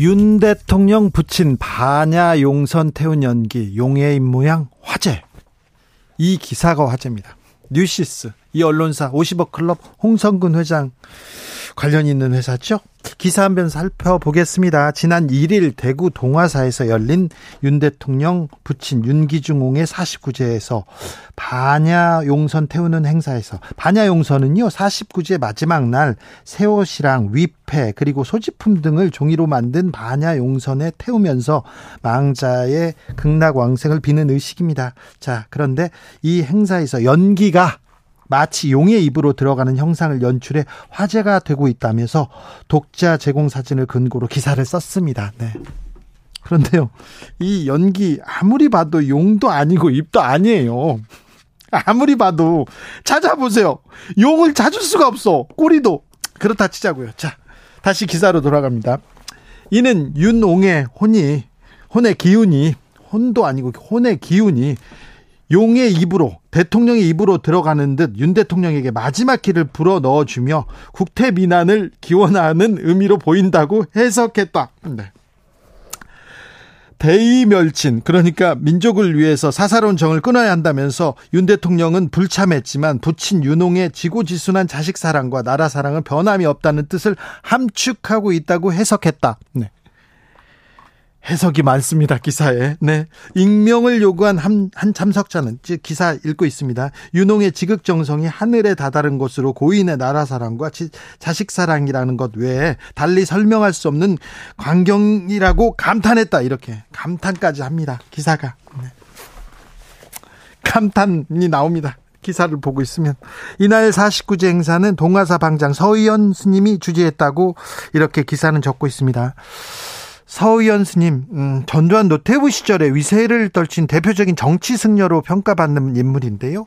윤 대통령 부친 반야 용선 태운 연기 용의 입모양 화제 이 기사가 화제입니다. 뉴시스 이 언론사 50억 클럽 홍성근 회장 관련 있는 회사죠. 기사 한 편 살펴보겠습니다. 지난 1일 대구 동화사에서 열린 윤 대통령 부친 윤기중홍의 49제에서 반야 용선 태우는 행사에서 반야 용선은요 49제 마지막 날 새 옷이랑 위패 그리고 소지품 등을 종이로 만든 반야 용선에 태우면서 망자의 극락 왕생을 비는 의식입니다. 자 그런데 이 행사에서 연기가 마치 용의 입으로 들어가는 형상을 연출해 화제가 되고 있다면서 독자 제공 사진을 근거로 기사를 썼습니다. 네. 그런데요, 이 연기 아무리 봐도 용도 아니고 입도 아니에요. 아무리 봐도 찾아보세요. 용을 찾을 수가 없어. 꼬리도 그렇다 치자고요. 자, 다시 기사로 돌아갑니다. 이는 윤옹의 혼이 혼의 기운이 혼도 아니고 혼의 기운이 용의 입으로 대통령의 입으로 들어가는 듯 윤 대통령에게 마지막 길을 불어 넣어주며 국태 민안을 기원하는 의미로 보인다고 해석했다. 네. 대의멸친 그러니까 민족을 위해서 사사로운 정을 끊어야 한다면서 윤 대통령은 불참했지만 부친 윤홍의 지고지순한 자식 사랑과 나라 사랑은 변함이 없다는 뜻을 함축하고 있다고 해석했다. 네. 해석이 많습니다. 기사에. 네. 익명을 요구한 한, 한 참석자는 즉 기사 읽고 있습니다. 윤홍의 지극정성이 하늘에 다다른 것으로 고인의 나라 사랑과 지, 자식 사랑이라는 것 외에 달리 설명할 수 없는 광경이라고 감탄했다. 이렇게 감탄까지 합니다. 기사가. 네. 감탄이 나옵니다. 기사를 보고 있으면 이날 49제 행사는 동화사 방장 서의연 스님이 주재했다고 이렇게 기사는 적고 있습니다. 서의연 스님, 음, 전두환 노태우 시절에 위세를 떨친 대표적인 정치 승려로 평가받는 인물인데요.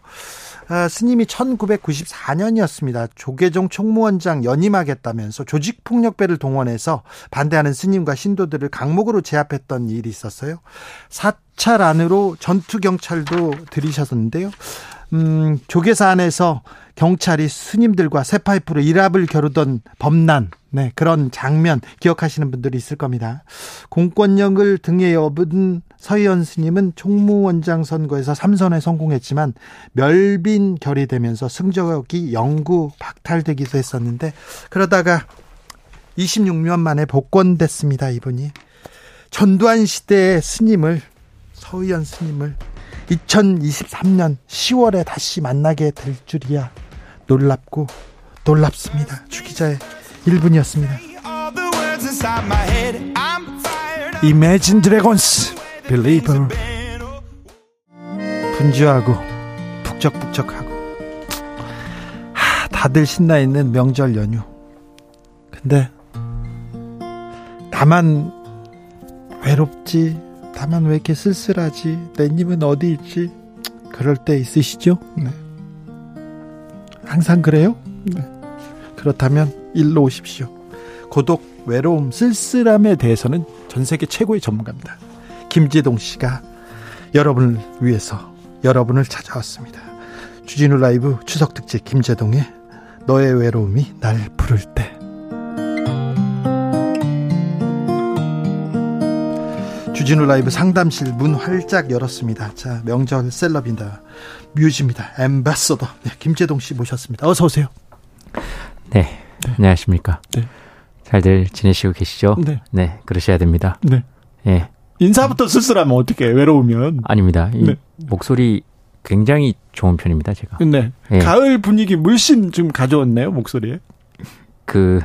아, 스님이 1994년이었습니다. 조계종 총무원장 연임하겠다면서 조직폭력배를 동원해서 반대하는 스님과 신도들을 강목으로 제압했던 일이 있었어요. 사찰 안으로 전투경찰도 들이셨는데요. 음, 조계사 안에서 경찰이 스님들과 새 파이프로 일합을 겨루던 범난, 네, 그런 장면 기억하시는 분들이 있을 겁니다. 공권력을 등에 업은 서희연 스님은 총무원장 선거에서 3선에 성공했지만 멸빈 결의되면서 승적이 영구 박탈되기도 했었는데 그러다가 26년 만에 복권됐습니다, 이분이. 전두환 시대의 스님을 서희연 스님을 2023년 10월에 다시 만나게 될 줄이야 놀랍고 놀랍습니다. 주기자의 1분이었습니다. Imagine Dragons Believer 분주하고 북적북적하고 하, 다들 신나 있는 명절 연휴. 근데 나만 외롭지 다만 왜 이렇게 쓸쓸하지 내 님은 어디 있지 그럴 때 있으시죠? 네. 항상 그래요? 네. 그렇다면 일로 오십시오. 고독, 외로움, 쓸쓸함에 대해서는 전 세계 최고의 전문가입니다. 김재동 씨가 여러분을 위해서 여러분을 찾아왔습니다. 주진우 라이브 추석 특집 김재동의 너의 외로움이 날 부를 때. 주진우 라이브 상담실 문 활짝 열었습니다. 자, 명절 셀럽입니다. 뮤즈입니다. 엠바서더. 네, 김재동 씨 모셨습니다. 어서 오세요. 네. 네. 안녕하십니까. 네. 잘들 지내시고 계시죠? 네. 네, 그러셔야 됩니다. 네. 예. 인사부터 쓸쓸하면 어떻게 외로우면? 아닙니다. 네. 목소리 굉장히 좋은 편입니다, 제가. 네. 예. 가을 분위기 물씬 좀 가져왔네요, 목소리에. 그,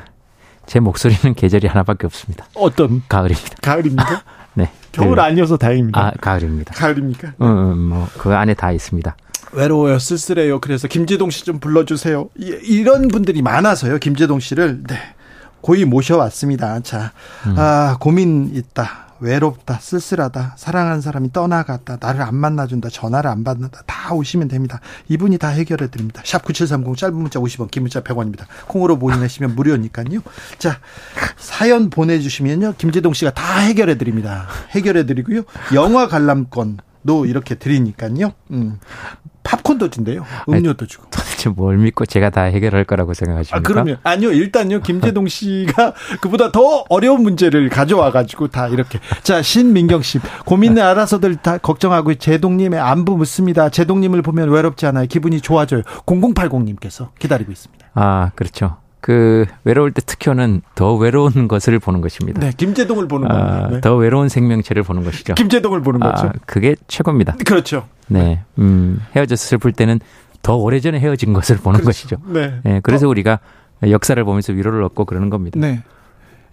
제 목소리는 계절이 하나밖에 없습니다. 어떤? 가을입니다. 가을입니까? 네. 겨울 그, 아니어서 다행입니다. 아, 가을입니다. 가을입니까? 음, 음 뭐, 그 안에 다 있습니다. 외로워요, 쓸쓸해요. 그래서 김재동 씨 좀 불러주세요. 이, 런 분들이 많아서요, 김재동 씨를. 네. 고이 모셔왔습니다. 자, 음. 아, 고민 있다. 외롭다, 쓸쓸하다, 사랑하는 사람이 떠나갔다, 나를 안 만나준다, 전화를 안 받는다, 다 오시면 됩니다. 이분이 다 해결해 드립니다. 샵 9730 짧은 문자 50원, 긴 문자 100원입니다. 콩으로 모임하시면 무료니까요. 자, 사연 보내주시면요. 김재동 씨가 다 해결해 드립니다. 해결해 드리고요. 영화 관람권도 이렇게 드리니까요. 음. 팝콘도 준대요. 음료도 주고. 도대체 뭘 믿고 제가 다 해결할 거라고 생각하십니까? 아, 그럼요. 아니요. 일단요. 김재동 씨가 그보다 더 어려운 문제를 가져와 가지고 다 이렇게. 자, 신민경 씨. 고민을 알아서들 다 걱정하고 제동님의 안부 묻습니다. 제동님을 보면 외롭지 않아요. 기분이 좋아져요. 0080 님께서 기다리고 있습니다. 아, 그렇죠. 그 외로울 때 특효는 더 외로운 것을 보는 것입니다. 네, 김재동을 보는 겁니다. 아, 네. 더 외로운 생명체를 보는 것이죠. 김재동을 보는 아, 거죠. 그게 최고입니다. 그렇죠. 네, 음, 헤어져서 슬플 때는 더 오래전에 헤어진 것을 보는 그렇죠. 것이죠. 네. 네 그래서 어. 우리가 역사를 보면서 위로를 얻고 그러는 겁니다. 네.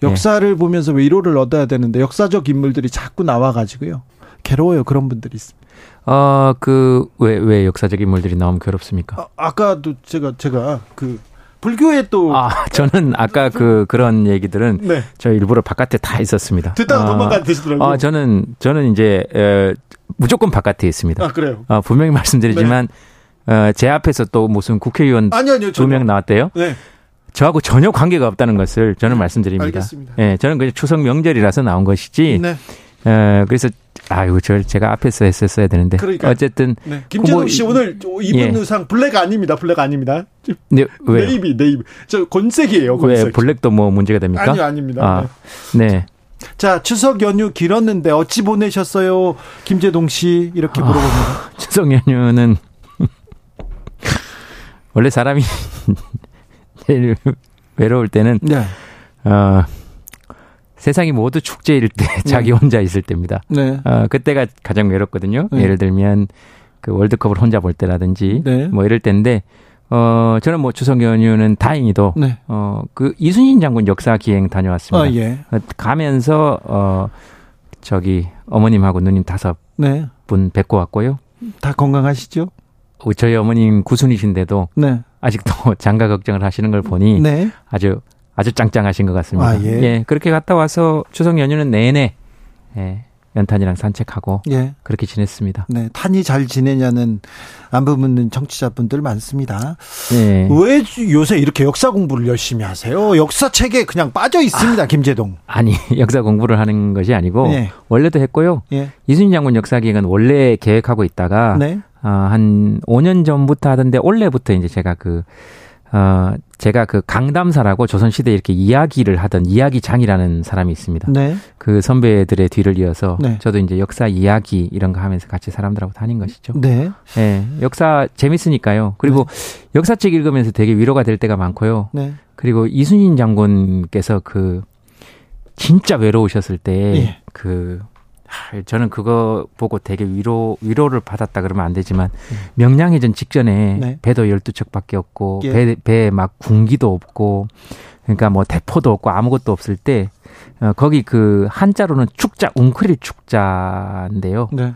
역사를 네. 보면서 위로를 얻어야 되는데 역사적 인물들이 자꾸 나와가지고요. 괴로워요. 그런 분들이 있습니다. 어, 그, 왜, 왜 역사적 인물들이 나오면 괴롭습니까? 아, 아까도 제가, 제가 그, 불교에 또 아 저는 아까 그 그런 얘기들은 네. 저 일부러 바깥에 다 있었습니다. 듣다가 아, 도망가 되시더라고요. 아 저는 저는 이제 에, 무조건 바깥에 있습니다. 아 그래요? 아 분명히 말씀드리지만 네. 어, 제 앞에서 또 무슨 국회의원 두 명 나왔대요. 네. 저하고 전혀 관계가 없다는 것을 저는 네. 말씀드립니다. 알겠습니다. 예, 저는 그냥 추석 명절이라서 나온 것이지. 네. 에, 그래서 아유, 저 제가 앞에서 했었어야 되는데. 그러니까 어쨌든 네. 김제동 씨 오늘 입은 예. 의상 블랙 아닙니다. 블랙 아닙니다. 네, 왜 navy, navy. 저 곤색이에요. 곤색. 왜 블랙도 뭐 문제가 됩니까? 아니요, 아닙니다. 아, 네. 네. 자, 추석 연휴 길었는데 어찌 보내셨어요? 김재동 씨 이렇게 아, 물어봅니다. 아, 추석 연휴는 원래 사람이 제일 외로울 때는 네. 어 세상이 모두 축제일 때 네. 자기 혼자 있을 때입니다. 네. 어, 그때가 가장 외롭거든요. 네. 예를 들면 그 월드컵을 혼자 볼 때라든지 네. 뭐 이럴 때인데 어 저는 뭐 추석 연휴는 다행히도 네. 어그 이순신 장군 역사 기행 다녀왔습니다. 아, 예. 어, 가면서 어 저기 어머님하고 누님 다섯 네. 분 뵙고 왔고요. 다 건강하시죠? 어, 저희 어머님 구순이신데도 네. 아직도 장가 걱정을 하시는 걸 보니 네. 아주 아주 짱짱하신 것 같습니다. 아, 예. 예. 그렇게 갔다 와서 추석 연휴는 내내 예, 연탄이랑 산책하고 예. 그렇게 지냈습니다. 네, 탄이 잘 지내냐는 안부 묻는 청취자분들 많습니다. 네. 왜 요새 이렇게 역사 공부를 열심히 하세요? 역사책에 그냥 빠져 있습니다, 아, 김재동. 아니, 역사 공부를 하는 것이 아니고 네. 원래도 했고요. 예. 이순신 장군 역사 기획은 원래 계획하고 있다가 네. 어, 한 5년 전부터 하던데 올해부터 이제 제가 그 어, 제가 그 강담사라고 조선시대 이렇게 이야기를 하던 이야기장이라는 사람이 있습니다. 네. 그 선배들의 뒤를 이어서 네. 저도 이제 역사 이야기 이런 거 하면서 같이 사람들하고 다닌 것이죠. 네. 네. 역사 재밌으니까요. 그리고 네. 역사책 읽으면서 되게 위로가 될 때가 많고요. 네. 그리고 이순신 장군께서 그 진짜 외로우셨을 때그 예. 그 저는 그거 보고 되게 위로 위로를 받았다 그러면 안 되지만 음. 명량해전 직전에 네. 배도 12척밖에 없고 예. 배 배에 막 군기도 없고 그러니까 뭐 대포도 없고 아무것도 없을 때 어, 거기 그 한자로는 축자 웅크릴 축자인데요. 네.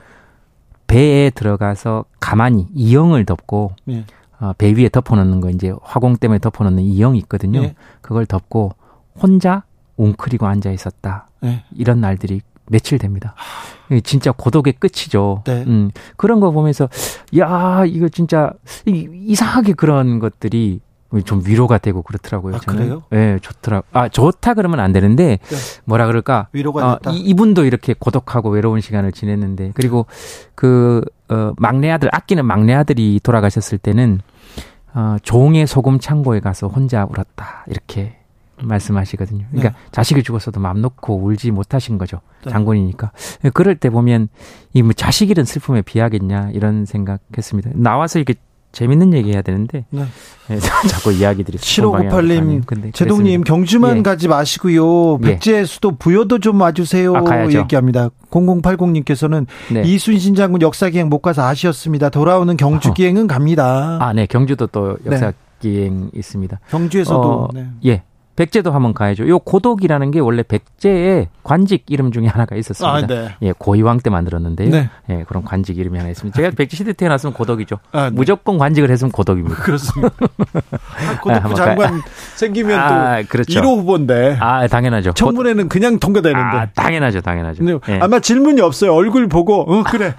배에 들어가서 가만히 이영을 덮고 예. 어, 배 위에 덮어놓는 거 이제 화공 때문에 덮어놓는 이영이 있거든요. 예. 그걸 덮고 혼자 웅크리고 앉아 있었다. 예. 이런 날들이 며칠 됩니다. 진짜 고독의 끝이죠. 네. 음, 그런 거 보면서 야 이거 진짜 이상하게 그런 것들이 좀 위로가 되고 그렇더라고요. 아, 저는. 그래요? 네, 좋더라. 아 좋다 그러면 안 되는데 네. 뭐라 그럴까? 위로가 됐다. 어, 이, 이분도 이렇게 고독하고 외로운 시간을 지냈는데 그리고 그 어, 막내 아들 아끼는 막내 아들이 돌아가셨을 때는 어, 종의 소금 창고에 가서 혼자 울었다 이렇게 말씀하시거든요. 그러니까 네. 자식이 죽었어도 마음 놓고 울지 못하신 거죠. 네. 장군이니까. 그럴 때 보면 이 뭐 자식 잃은 슬픔에 비하겠냐 이런 생각했습니다. 나와서 이렇게 재밌는 얘기 해야 되는데 네. 네, 자꾸 이야기들이 7598님 제동님 경주만 예. 가지 마시고요 예. 백제 수도 부여도 좀 와주세요 아, 얘기합니다 0080님께서는 네. 이순신 장군 역사기행 못 가서 아쉬웠습니다 돌아오는 경주기행은 갑니다 아네 경주도 또 네. 역사기행 있습니다 경주에서도 어, 예 백제도 한번 가야죠. 요 고독이라는 게 원래 백제의 관직 이름 중에 하나가 있었습니다. 아, 네. 예, 고이왕 때 만들었는데요. 네. 예, 그런 관직 이름이 하나 있습니다. 제가 백제 시대 태어났으면 고독이죠. 아, 네. 무조건 관직을 했으면 고독입니다. 그렇습니다. 아, 고독 장관 생기면 아, 또 그렇죠. 1호 후보인데. 아, 당연하죠. 청문회는 그냥 통과되는데. 아, 당연하죠, 당연하죠. 예. 아마 질문이 없어요. 얼굴 보고, 어, 그래.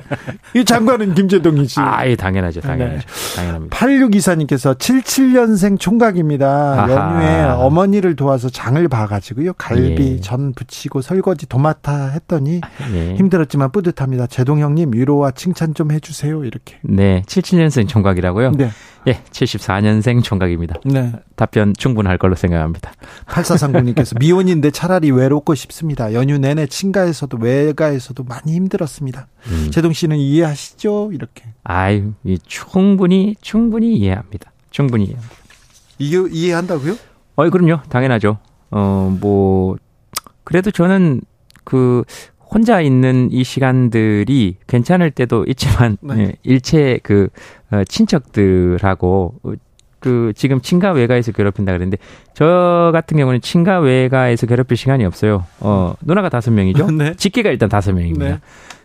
이 장관은 김재동이지. 아, 예, 당연하죠, 당연하죠. 네. 당연합니다. 8624님께서 77년생 총각입니다. 연휴에 어머니를 도와서 장을 봐가지고요. 갈비, 예. 전 부치고 설거지 도맡아 했더니 예. 힘들었지만 뿌듯합니다. 제동 형님 위로와 칭찬 좀 해주세요. 이렇게. 네, 77년생 총각이라고요. 네. 예, 74년생 총각입니다. 네. 답변 충분할 걸로 생각합니다. 8430님께서 미혼인데 차라리 외롭고 싶습니다. 연휴 내내 친가에서도 외가에서도 많이 힘들었습니다. 음. 제동 씨는 이해하시죠? 이렇게. 아유, 충분히 충분히 이해합니다. 충분히 이해합니다. 이해 이해한다고요? 어, 그럼요. 당연하죠. 어, 뭐 그래도 저는 그 혼자 있는 이 시간들이 괜찮을 때도 있지만 네. 예, 일체 그 어, 친척들하고 그 지금 친가 외가에서 괴롭힌다 그랬는데 저 같은 경우는 친가 외가에서 괴롭힐 시간이 없어요. 어 누나가 다섯 명이죠. 네. 직계가 일단 다섯 명입니다. 네.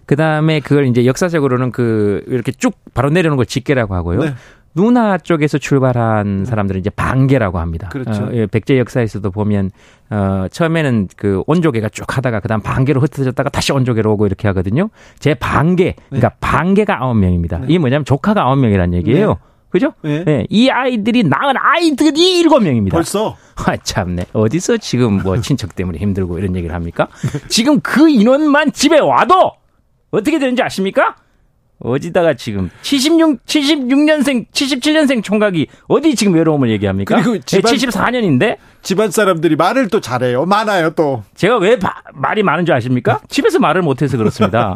그 다음에 그걸 이제 역사적으로는 그 이렇게 쭉 바로 내려오는 걸 직계라고 하고요. 네. 누나 쪽에서 출발한 사람들은 이제 반계라고 합니다. 그렇죠. 어, 예, 백제 역사에서도 보면 어, 처음에는 그 온조개가 쭉 하다가 그다음 반계로 흩어졌다가 다시 온조개로 오고 이렇게 하거든요. 제 반계, 그러니까 네. 반계가 아홉 명입니다. 네. 이게 뭐냐면 조카가 아홉 명이라는 얘기예요. 네. 그죠? 네. 네. 이 아이들이 낳은 아이들이 일곱 명입니다. 벌써? 아, 참네. 어디서 지금 뭐 친척 때문에 힘들고 이런 얘기를 합니까? 지금 그 인원만 집에 와도 어떻게 되는지 아십니까? 어디다가 지금 76 76년생 77년생 총각이 어디 지금 외로움을 얘기합니까? 그리고 집안, 74년인데 집안 사람들이 말을 또 잘해요. 많아요 또. 제가 왜 바, 말이 많은 줄 아십니까? 집에서 말을 못해서 그렇습니다.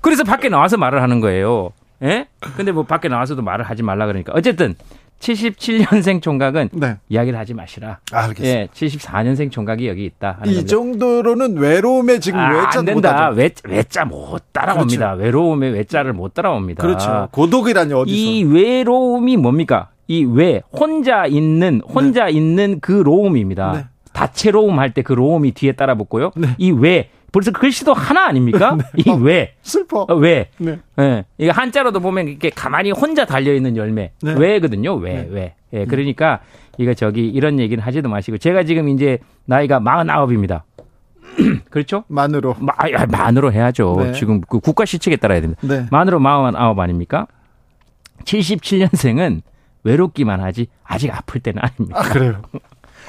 그래서 밖에 나와서 말을 하는 거예요. 예? 근데 뭐 밖에 나와서도 말을 하지 말라 그러니까 어쨌든 77년생 총각은 네. 이야기를 하지 마시라. 아, 알겠습니다. 예, 74년생 총각이 여기 있다. 이 겁니다. 정도로는 외로움에 지금 아, 외자 안 된다. 외, 외자 못 따라옵니다. 그렇죠. 외로움에 외자를 못 따라옵니다. 그렇죠. 고독이라니 어디서? 이 외로움이 뭡니까? 이외 혼자 있는 혼자 네. 있는 그 로움입니다. 네. 다채로움 할 때 그 로움이 뒤에 따라 붙고요. 네. 이외 벌써 글씨도 하나 아닙니까? 네. 이 왜? 슬퍼. 어, 왜? 네. 네. 이거 한자로도 보면 이렇게 가만히 혼자 달려 있는 열매. 네. 왜거든요. 왜? 네. 왜? 예. 네. 그러니까 이거 저기 이런 얘기는 하지도 마시고 제가 지금 이제 나이가 49입니다. 그렇죠? 만으로. 마, 만으로 해야죠. 네. 지금 그 국가 시책에 따라야 됩니다. 네. 만으로 49 아닙니까? 77년생은 외롭기만 하지 아직 아플 때는 아닙니다. 아, 그래요.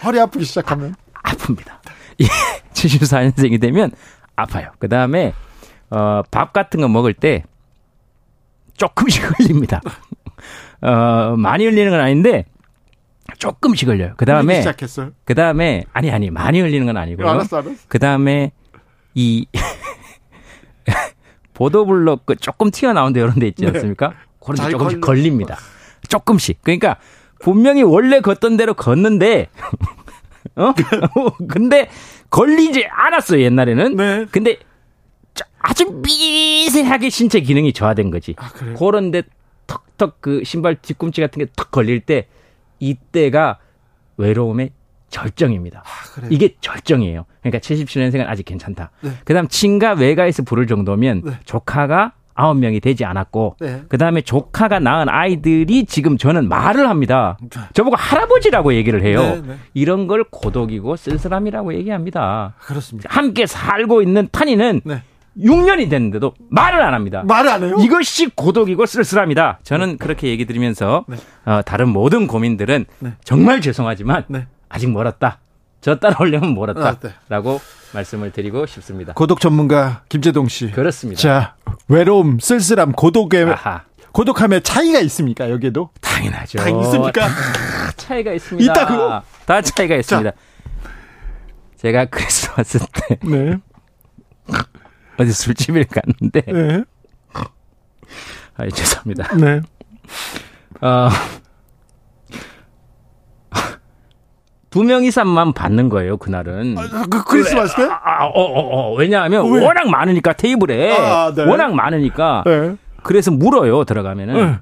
허리 아프기 시작하면 아, 아픕니다. 74년생이 되면 아파요. 그 다음에 어, 밥 같은 거 먹을 때 조금씩 흘립니다. 어, 많이 흘리는 건 아닌데 조금씩 흘려요. 그 다음에 그 다음에 아니 아니 많이 흘리는 건 아니고요. 알았어, 알았어. 그 다음에 이 보도블록 그 조금 튀어나온 데 이런 데 있지 네. 않습니까? 네. 그런 데 조금씩 걸려. 걸립니다. 조금씩. 그러니까 분명히 원래 걷던 대로 걷는데 어? 근데 걸리지 않았어요, 옛날에는. 네. 근데 아주 미세하게 신체 기능이 저하된 거지. 아, 그런데 턱턱 그 신발 뒤꿈치 같은 게 턱 걸릴 때 이때가 외로움의 절정입니다. 아, 이게 절정이에요. 그러니까 77년생은 아직 괜찮다. 네. 그다음 친가 외가에서 부를 정도면 네. 조카가 아홉 명이 되지 않았고 네. 그다음에 조카가 낳은 아이들이 지금 저는 말을 합니다. 네. 저보고 할아버지라고 얘기를 해요. 네, 네. 이런 걸 고독이고 쓸쓸함이라고 얘기합니다. 그렇습니다. 함께 살고 있는 탄이는 네. 6년이 됐는데도 말을 안 합니다. 말을 안 해요? 이것이 고독이고 쓸쓸합니다. 저는 네. 그렇게 얘기 드리면서 어, 다른 모든 고민들은 정말 죄송하지만 아직 멀었다. 저 따라오려면 멀었다라고 아, 네. 말씀을 드리고 싶습니다. 고독 전문가 김재동 씨. 그렇습니다. 자, 외로움, 쓸쓸함, 고독의 아하. 고독함의 차이가 있습니까? 여기에도? 당연하죠. 다 있습니까? 다 차이가 있습니다. 있다고? 다 차이가 있습니다. 자. 제가 크리스마스 때 네. 어디 술집을 갔는데 네. 아, 죄송합니다. 네. 어, 두 명 이상만 받는 거예요 그날은. 아, 그 크리스마스 때? 아, 아, 어, 어, 어. 왜냐하면 왜? 워낙 많으니까 테이블에 아, 네. 워낙 많으니까. 네. 그래서 물어요 들어가면은. 네.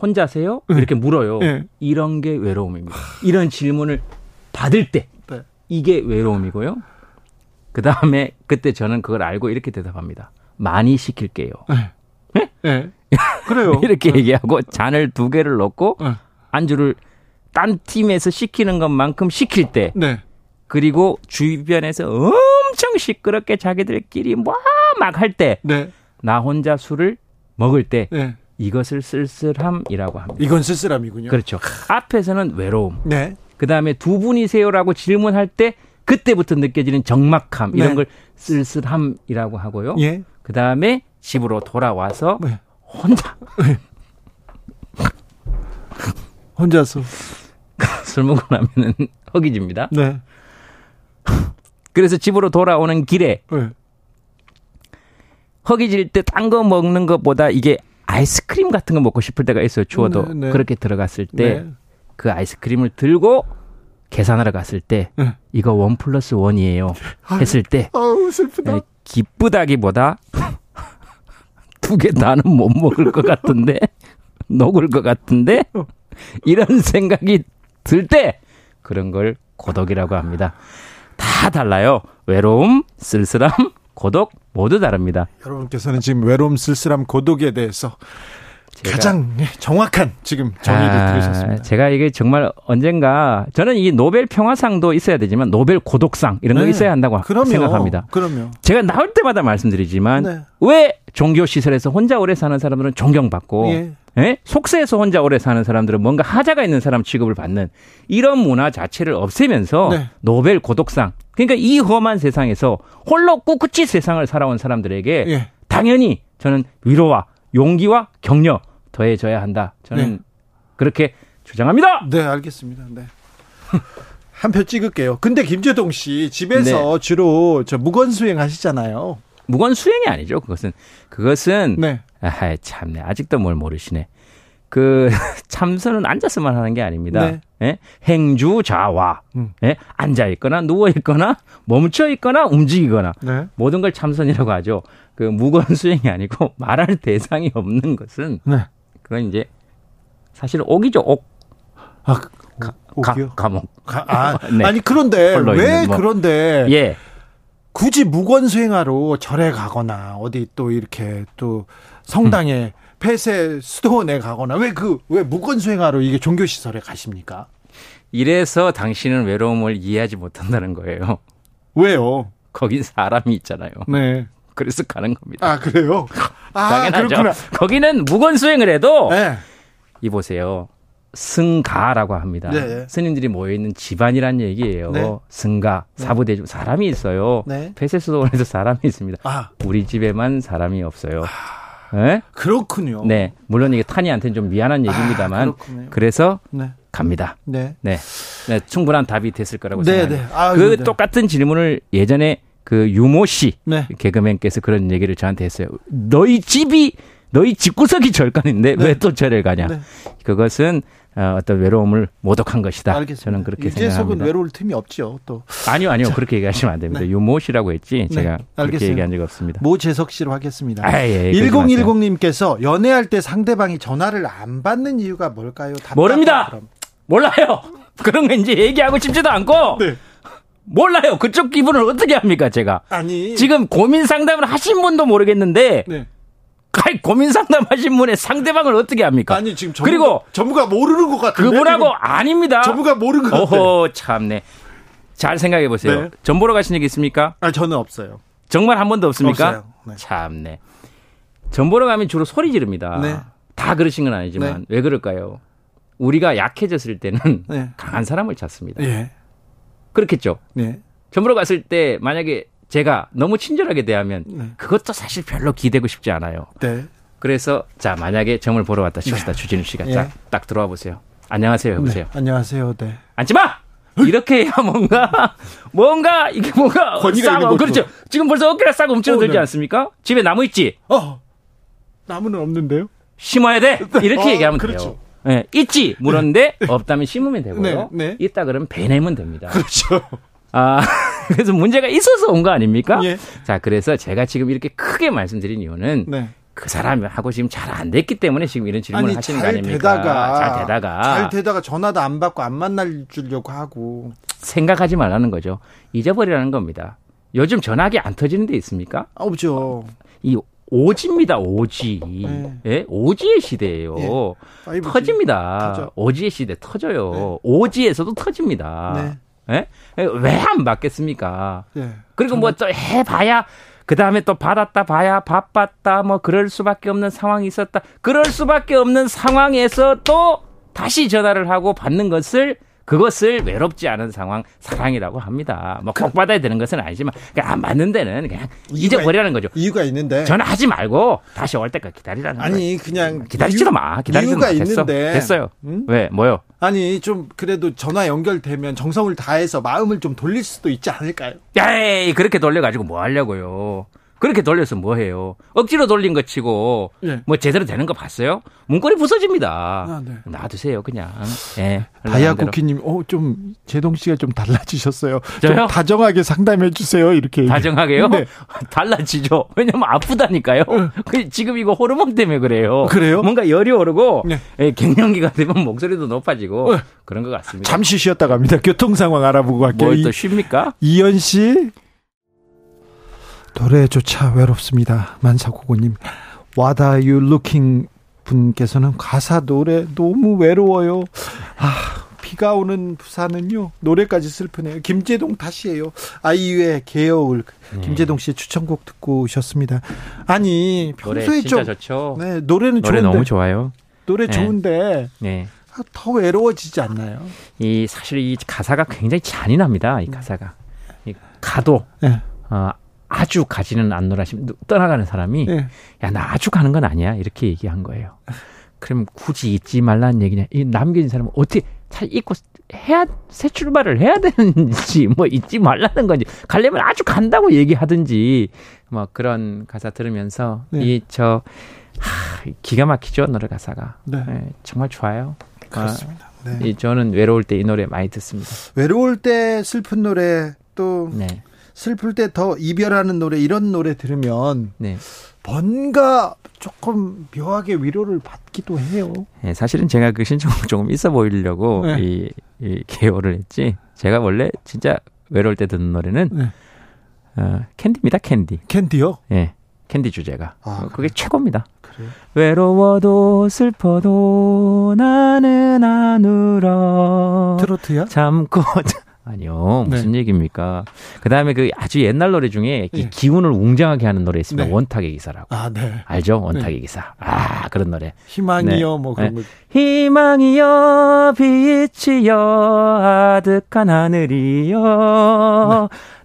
혼자세요? 네. 이렇게 물어요. 네. 이런 게 외로움입니다. 이런 질문을 받을 때 네. 이게 외로움이고요. 그 다음에 그때 저는 그걸 알고 이렇게 대답합니다. 많이 시킬게요. 네. 네? 네. 그래요. 이렇게 네. 얘기하고 잔을 두 개를 넣고 네. 안주를 딴 팀에서 시키는 것만큼 시킬 때 네. 그리고 주변에서 엄청 시끄럽게 자기들끼리 뭐 막 할때나 혼자 술을 먹을 때 이것을 쓸쓸함이라고 합니다. 이건 쓸쓸함이군요. 그렇죠. 앞에서는 외로움. 네. 그 다음에 두 분이세요라고 질문할 때 그때부터 느껴지는 적막함 이런 네. 걸 쓸쓸함이라고 하고요. 예. 그 다음에 집으로 돌아와서 네. 혼자 네. 혼자서 술 먹고 나면은 허기집니다. 네. 그래서 집으로 돌아오는 길에 네. 허기질 때 딴 거 먹는 것보다 이게 아이스크림 같은 거 먹고 싶을 때가 있어요. 추워도 네, 네. 그렇게 들어갔을 때그 네. 아이스크림을 들고 계산하러 갔을 때 네. 이거 원 플러스 원이에요 했을 때 슬프다. 네, 기쁘다기보다 두 개 다는 못 먹을 것 같은데 녹을 것 같은데 이런 생각이 들 때 그런 걸 고독이라고 합니다. 다 달라요. 외로움, 쓸쓸함, 고독 모두 다릅니다. 여러분께서는 지금 외로움, 쓸쓸함, 고독에 대해서 가장 정확한 지금 정의를 아, 들으셨습니다. 제가 이게 정말 언젠가 저는 이 노벨 평화상도 있어야 되지만 노벨 고독상 이런 네. 거 있어야 한다고 그럼요. 생각합니다. 그럼요. 제가 나올 때마다 말씀드리지만 네. 왜 종교 시설에서 혼자 오래 사는 사람들은 존경받고 예. 예? 속세에서 혼자 오래 사는 사람들은 뭔가 하자가 있는 사람 취급을 받는 이런 문화 자체를 없애면서 네. 노벨 고독상 그러니까 이 험한 세상에서 홀로 꿋꿋이 세상을 살아온 사람들에게 예. 당연히 저는 위로와 용기와 격려 더해져야 한다. 저는 네. 그렇게 주장합니다. 네, 알겠습니다. 네. 한 표 찍을게요. 근데 김재동 씨 집에서 네. 주로 저 무건 수행 하시잖아요. 무건 수행이 아니죠. 그것은 그것은 네. 아, 참네. 아직도 뭘 모르시네. 그 참선은 앉아서만 하는 게 아닙니다. 네. 예? 행주자와 음. 예? 앉아 있거나 누워 있거나 멈춰 있거나 움직이거나 네. 모든 걸 참선이라고 하죠. 그 무건 수행이 아니고 말할 대상이 없는 것은 네. 그건 이제 사실 옥이죠. 옥. 아, 가, 옥이요? 감옥. 가, 아, 네. 아니 그런데 왜 뭐. 그런데 예. 굳이 무건 수행하러 절에 가거나 어디 또 이렇게 또 성당에 음. 폐쇄 수도원에 가거나 왜 그왜 그, 무건 수행하러 이게 종교 시설에 가십니까? 이래서 당신은 외로움을 이해하지 못한다는 거예요. 왜요? 거긴 사람이 있잖아요. 네. 그래서 가는 겁니다. 아, 그래요? 아, 당연하죠. 그렇구나. 거기는 무건 수행을 해도 네. 이 보세요. 승가라고 합니다. 네. 스님들이 모여 있는 집안이란 얘기예요. 네. 승가, 네. 사부대주 사람이 있어요. 네. 폐쇄수도원에도 사람이 있습니다. 아. 우리 집에만 사람이 없어요. 아. 네? 그렇군요. 네. 물론 이게 타니한테는 좀 미안한 아, 얘기입니다만 아, 그래서 네. 갑니다. 네. 네. 네. 충분한 답이 됐을 거라고 생각합니다. 아, 그 똑같은 질문을 예전에 그 유모 씨 네. 개그맨께서 그런 얘기를 저한테 했어요. 너희 집이 너희 집구석이 절간인데 네. 왜또 절에 가냐? 네. 그것은 어, 어떤 외로움을 모독한 것이다. 알겠습니다. 저는 그렇게 생각합니다. 외로울 틈이 없죠. 또 아니요, 아니요. 자. 그렇게 얘기하시면 안 됩니다. 네. 유모 씨라고 했지 네. 제가 그렇게 얘기한 적이 없습니다. 모재석 씨로 하겠습니다. 아, 예, 1010님께서 연애할 때 상대방이 전화를 안 받는 이유가 뭘까요? 모릅니다. 그럼. 몰라요. 그런 거 이제 얘기하고 싶지도 않고. 네. 몰라요. 그쪽 기분을 어떻게 합니까, 제가? 아니. 지금 고민 상담을 하신 분도 모르겠는데. 네. 고민 상담하신 분의 상대방을 어떻게 합니까? 아니 지금 전문가, 그리고 전부가 모르는 것 같은데 그분하고 아닙니다. 전부가 모르는 것 같아요. 어허 참네. 잘 생각해 보세요. 네. 전 보러 가신 적 있습니까? 아 저는 없어요. 정말 한 번도 없습니까? 없어요. 네. 참네. 전 보러 가면 주로 소리 지릅니다. 네. 다 그러신 건 아니지만 네. 왜 그럴까요? 우리가 약해졌을 때는 네. 강한 사람을 찾습니다. 예. 그렇겠죠. 네. 전보러 갔을 때 만약에 제가 너무 친절하게 대하면 네. 그것도 사실 별로 기대고 싶지 않아요. 네. 그래서 자 만약에 점을 보러 왔다 칩시다 네. 주진우 씨가 예. 딱, 딱 들어와 보세요. 안녕하세요 해보세요. 네. 안녕하세요. 네. 앉지 마. 이렇게 해야 뭔가 뭔가 이게 뭔가 싸고 그렇죠. 지금 벌써 어깨가 싸고 움츠러들지 어, 네. 않습니까? 집에 나무 있지? 어 나무는 없는데요. 심어야 돼. 이렇게 어, 얘기하면 그렇죠. 돼요. 네, 있지 물었는데 네. 없다면 심으면 되고요. 네, 네. 있다 그러면 배내면 됩니다. 그렇죠. 아, 그래서 문제가 있어서 온 거 아닙니까? 예. 자, 그래서 제가 지금 이렇게 크게 말씀드린 이유는 네. 그 사람하고 지금 잘 안 됐기 때문에 지금 이런 질문을 아니, 하시는 거 아닙니까? 되다가, 잘 되다가 잘 되다가 전화도 안 받고 안 만날 주려고 하고 생각하지 말라는 거죠. 잊어버리라는 겁니다. 요즘 전화기 안 터지는 데 있습니까? 없죠. 이 오지입니다, 오지. 네. 예? 오지의 시대예요. 네. 터집니다. 터져. 오지의 시대 터져요. 네. 오지에서도 터집니다. 네. 예? 왜안 받겠습니까? 네. 그리고 뭐또 해봐야 그 다음에 또 받았다 봐야 바빴다 뭐 그럴 수밖에 없는 상황이 있었다. 그럴 수밖에 없는 상황에서 또 다시 전화를 하고 받는 것을 그것을 외롭지 않은 상황 사랑이라고 합니다. 뭐꼭 그 받아야 되는 것은 아니지만 그냥 안 맞는 데는 그냥 잊어버리라는 거죠. 이유가 있는데 전화하지 말고 다시 올 때까지 기다리라는 거예요. 아니 그냥 기다리지도 마. 기다리지도 이유가 마. 됐어. 있는데 됐어요. 응? 왜 뭐요? 아니 좀 그래도 전화 연결되면 정성을 다해서 마음을 좀 돌릴 수도 있지 않을까요? 에이 그렇게 돌려가지고 뭐 하려고요? 그렇게 돌려서 뭐 해요? 억지로 돌린 거 치고 네. 뭐 제대로 되는 거 봤어요? 문고리 부서집니다. 아, 네. 놔두세요 그냥. 예. 다이아 쿠키님, 어좀 제동 씨가 좀 달라지셨어요. 저요? 좀 다정하게 상담해 주세요. 이렇게. 다정하게요? 네. 달라지죠. 왜냐면 아프다니까요. 네. 지금 이거 호르몬 때문에 그래요. 그래요? 뭔가 열이 오르고 네. 예, 갱년기가 되면 목소리도 높아지고 네. 그런 것 같습니다. 잠시 쉬었다 갑니다. 교통 상황 알아보고 갈게요. 뭘또 쉽니까? 이현 씨. 노래조차 외롭습니다. 만사고고님. What are you looking 분께서는 가사 노래 너무 외로워요. 아, 비가 오는 부산은요. 노래까지 슬프네요. 김재동 다시예요. 아이유의 개여울. 네. 김재동 씨의 추천곡 듣고 오셨습니다. 아니, 평소에 좀. 네, 노래는 노래 좋은데. 너무 좋아요. 노래 네. 좋은데. 네. 더 외로워지지 않나요? 이 사실 이 가사가 굉장히 잔인합니다. 이 가사가. 이 가도 네. 어, 아주 가지는 않노라 싶 떠나가는 사람이 네. 야나 아주 가는 건 아니야 이렇게 얘기한 거예요. 그럼 굳이 잊지 말라는 얘기냐? 이 남겨진 사람은 어떻게 잘 잊고 해야 새 출발을 해야 되는지 뭐 잊지 말라는 건지 가려면 아주 간다고 얘기하든지 뭐 그런 가사 들으면서 네. 이저 기가 막히죠 노래 가사가 네. 네, 정말 좋아요. 그렇습니다. 네. 이 저는 외로울 때 이 노래 많이 듣습니다. 외로울 때 슬픈 노래 또 네. 슬플 때 더 이별하는 노래 이런 노래 들으면 네. 뭔가 조금 묘하게 위로를 받기도 해요. 네, 사실은 제가 그 신청곡 조금 있어 보이려고 네. 이, 이 개요를 했지. 제가 원래 진짜 외로울 때 듣는 노래는 네. 어, 캔디입니다. 캔디. 캔디요? 예. 네, 캔디 주제가. 아, 그게 그래. 최고입니다. 그래요? 외로워도 슬퍼도 나는 안 울어. 트로트야? 참고 아니요. 무슨 네. 얘기입니까? 그 다음에 그 아주 옛날 노래 중에 네. 기운을 웅장하게 하는 노래 있습니다. 네. 원탁의 기사라고. 아, 네. 알죠? 원탁의 네. 기사. 아, 그런 노래. 희망이요, 네. 뭐 그런 거. 희망이여, 빛이여, 아득한 하늘이여.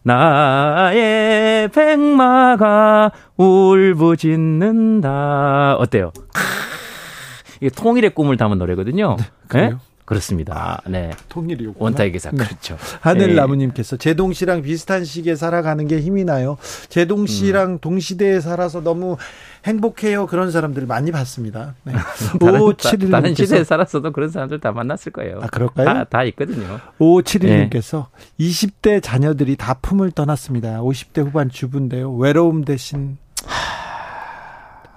나의 백마가 울부짖는다. 어때요? 이게 통일의 꿈을 담은 노래거든요. 네, 그렇습니다. 네. 통일이요. 원탁의 기사. 네. 그렇죠. 하늘나무님께서 제동 씨랑 비슷한 시기에 살아가는 게 힘이 나요. 제동 씨랑 음. 동시대에 살아서 너무 행복해요. 그런 사람들 많이 봤습니다. 네. 다른, 다른 시대에 살았어도 그런 사람들 다 만났을 거예요. 아, 그럴까요? 다, 다 있거든요. 5571님께서 네. 20대 자녀들이 다 품을 떠났습니다. 50대 후반 주부인데요. 외로움 대신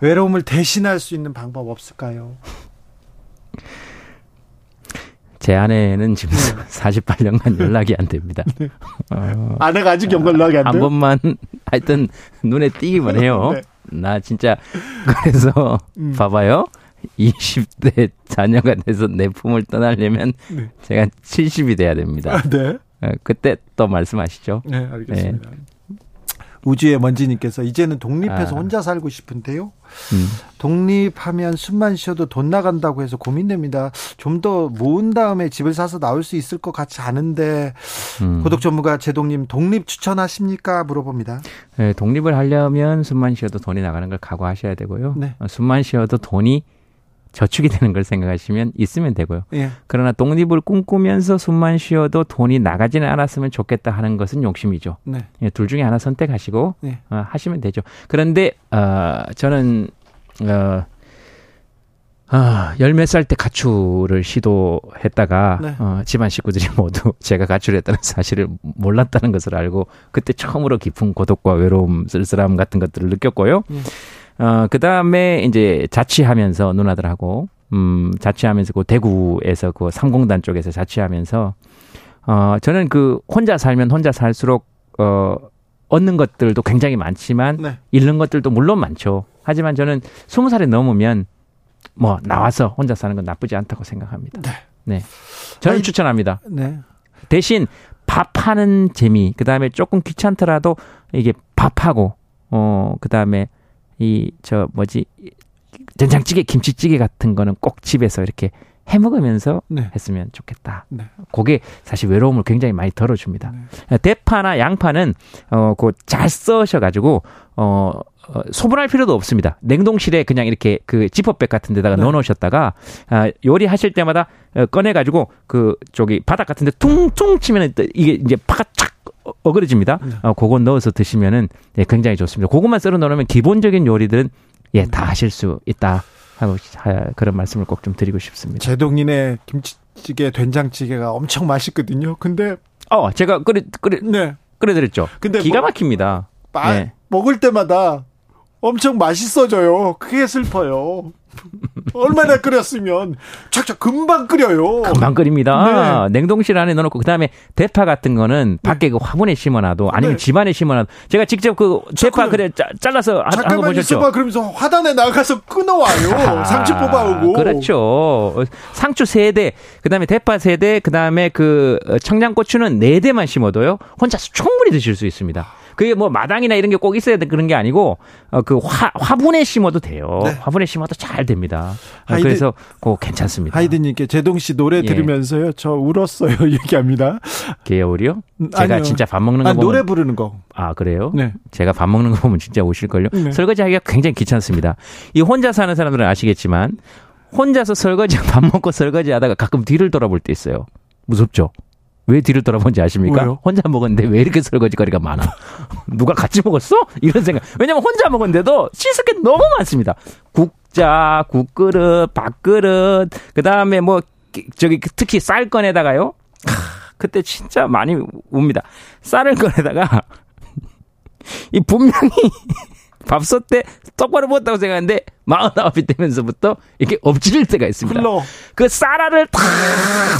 외로움을 대신할 수 있는 방법 없을까요? 제 아내는 지금 네. 48년간 연락이 안 됩니다. 네. 어, 아내가 아직 연락이 안 돼요? 한 번만 하여튼 눈에 띄기만 해요. 네. 나 진짜 그래서 음. 봐봐요. 20대 자녀가 돼서 내 품을 떠나려면 네. 제가 70이 돼야 됩니다. 아, 네. 어, 그때 또 말씀하시죠. 네, 알겠습니다. 네. 우주의 먼지님께서 이제는 독립해서 아. 혼자 살고 싶은데요. 음. 독립하면 숨만 쉬어도 돈 나간다고 해서 고민됩니다. 좀 더 모은 다음에 집을 사서 나올 수 있을 것 같지 않은데 음. 고독 전문가 제동님 독립 추천하십니까 물어봅니다. 네, 독립을 하려면 숨만 쉬어도 돈이 나가는 걸 각오하셔야 되고요. 네. 어, 숨만 쉬어도 돈이 저축이 되는 걸 생각하시면 있으면 되고요. 예. 그러나 독립을 꿈꾸면서 숨만 쉬어도 돈이 나가지는 않았으면 좋겠다 하는 것은 욕심이죠. 네. 예, 둘 중에 하나 선택하시고 네. 어, 하시면 되죠. 그런데 어, 저는 어, 아, 열 몇 살 때 가출을 시도했다가 네. 어, 집안 식구들이 모두 제가 가출했다는 사실을 몰랐다는 것을 알고 그때 처음으로 깊은 고독과 외로움, 쓸쓸함 같은 것들을 느꼈고요. 음. 어, 그 다음에 이제 자취하면서 누나들하고 음, 자취하면서 그 대구에서 그 상공단 쪽에서 자취하면서 어, 저는 그 혼자 살면 혼자 살수록 어, 얻는 것들도 굉장히 많지만 네. 잃는 것들도 물론 많죠. 하지만 저는 스무 살이 넘으면 뭐 나와서 혼자 사는 건 나쁘지 않다고 생각합니다. 네. 네. 저는 아니, 추천합니다. 네. 대신 밥하는 재미, 그 다음에 조금 귀찮더라도 이게 밥하고, 어, 그 다음에 이, 저, 뭐지, 된장찌개, 김치찌개 같은 거는 꼭 집에서 이렇게 해 먹으면서 네. 했으면 좋겠다. 네. 그게 사실 외로움을 굉장히 많이 덜어줍니다. 네. 대파나 양파는 어, 그잘 써셔가지고 어. 어, 소분할 필요도 없습니다. 냉동실에 그냥 이렇게 그 지퍼백 같은 데다가 네. 넣어 놓으셨다가 아, 요리하실 때마다 어, 꺼내 가지고 그 저기 바닥 같은 데 퉁퉁 치면 이게 이제 파가 착 어그러집니다. 네. 어, 그거 넣어서 드시면은 예, 굉장히 좋습니다. 그것만 썰어 놓으면 기본적인 요리들은 예, 다 하실 수 있다. 하고 그런 말씀을 꼭 좀 드리고 싶습니다. 제동인의 김치찌개, 된장찌개가 엄청 맛있거든요. 근데 어, 제가 끓여 끓여 네. 끓여 드렸죠. 근데 기가 뭐 막힙니다. 뭐, 네. 먹을 때마다 엄청 맛있어져요. 그게 슬퍼요. 얼마나 끓였으면 착착 금방 끓여요. 금방 끓입니다. 네. 냉동실 안에 넣어놓고 그다음에 대파 같은 거는 네. 밖에 그 화분에 심어놔도 아니면 네. 집안에 심어놔도 제가 직접 그 대파 그래 잘라서 한거 보셨죠? 있어봐. 그러면서 화단에 나가서 끊어와요. 아, 상추 뽑아오고. 그렇죠. 상추 세 대 그다음에 대파 세 대 그다음에 그 청양고추는 네 대만 심어도요. 혼자서 충분히 드실 수 있습니다. 그게 뭐 마당이나 이런 게 꼭 있어야 돼 그런 게 아니고 어, 그 화, 화분에 심어도 돼요. 네. 화분에 심어도 잘 됩니다. 어, 하이든, 그래서 그 괜찮습니다. 하이든님께 제동 씨 노래 예. 들으면서요. 저 울었어요. 얘기합니다. 개울이요? 음, 제가 아니요. 진짜 밥 먹는 거 아, 보면 노래 부르는 거. 아 그래요? 네. 제가 밥 먹는 거 보면 진짜 오실걸요. 네. 설거지하기가 굉장히 귀찮습니다. 이 혼자 사는 사람들은 아시겠지만 혼자서 설거지 밥 먹고 설거지하다가 가끔 뒤를 돌아볼 때 있어요. 무섭죠? 왜 뒤를 돌아본지 아십니까? 왜요? 혼자 먹었는데 왜 이렇게 설거지거리가 많아? 누가 같이 먹었어? 이런 생각. 왜냐면 혼자 먹었는데도 씻을 게 너무 많습니다. 국자, 국그릇, 밥그릇, 그 다음에 뭐, 저기 특히 쌀 꺼내다가요. 그때 진짜 많이 웁니다. 쌀을 꺼내다가, 이 분명히 밥솥 때 똑바로 먹었다고 생각하는데 마흔아홉이 되면서부터 이렇게 엎질 때가 있습니다. 흘러. 그 쌀알을 탁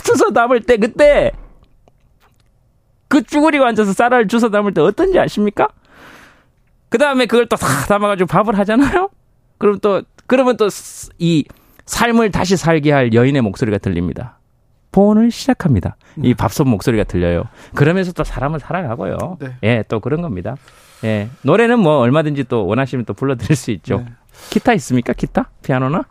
쳐서 담을 때 그때 그 쭈구리가 앉아서 쌀알 주워 담을 때 어떤지 아십니까? 그 다음에 그걸 또 다 담아가지고 밥을 하잖아요? 그럼 또, 그러면 또 이 삶을 다시 살게 할 여인의 목소리가 들립니다. 본을 시작합니다. 이 음. 밥솥 목소리가 들려요. 그러면서 또 사람을 살아가고요. 네. 예, 또 그런 겁니다. 예. 노래는 뭐 얼마든지 또 원하시면 또 불러드릴 수 있죠. 네. 기타 있습니까? 기타? 피아노나?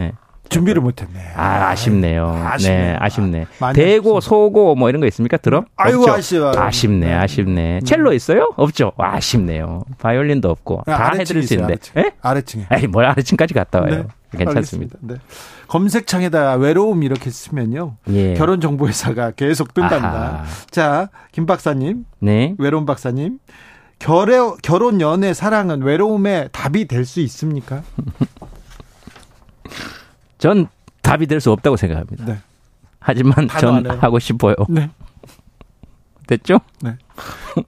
예. 준비를 못했네. 아, 아쉽네요. 아쉽네. 네, 아쉽네. 아, 대고, 소고, 뭐 이런 거 있습니까? 들어? 아이고, 아쉬워. 아쉽네, 네. 아쉽네. 첼로 있어요? 없죠? 아쉽네요. 바이올린도 없고. 네, 다 해드릴 수 있는데. 아래층. 예? 아래층에. 에이, 뭘 아래층까지 갔다 와요. 네, 괜찮습니다. 네. 검색창에다 외로움 이렇게 쓰면요. 예. 결혼 정보 회사가 계속 뜬답니다. 아하. 자, 김 박사님. 네. 외로움 박사님. 결혼, 결혼, 연애, 사랑은 외로움의 답이 될 수 있습니까? 전 답이 될 수 없다고 생각합니다. 네. 하지만 전 하고 싶어요. 네. 됐죠? 네.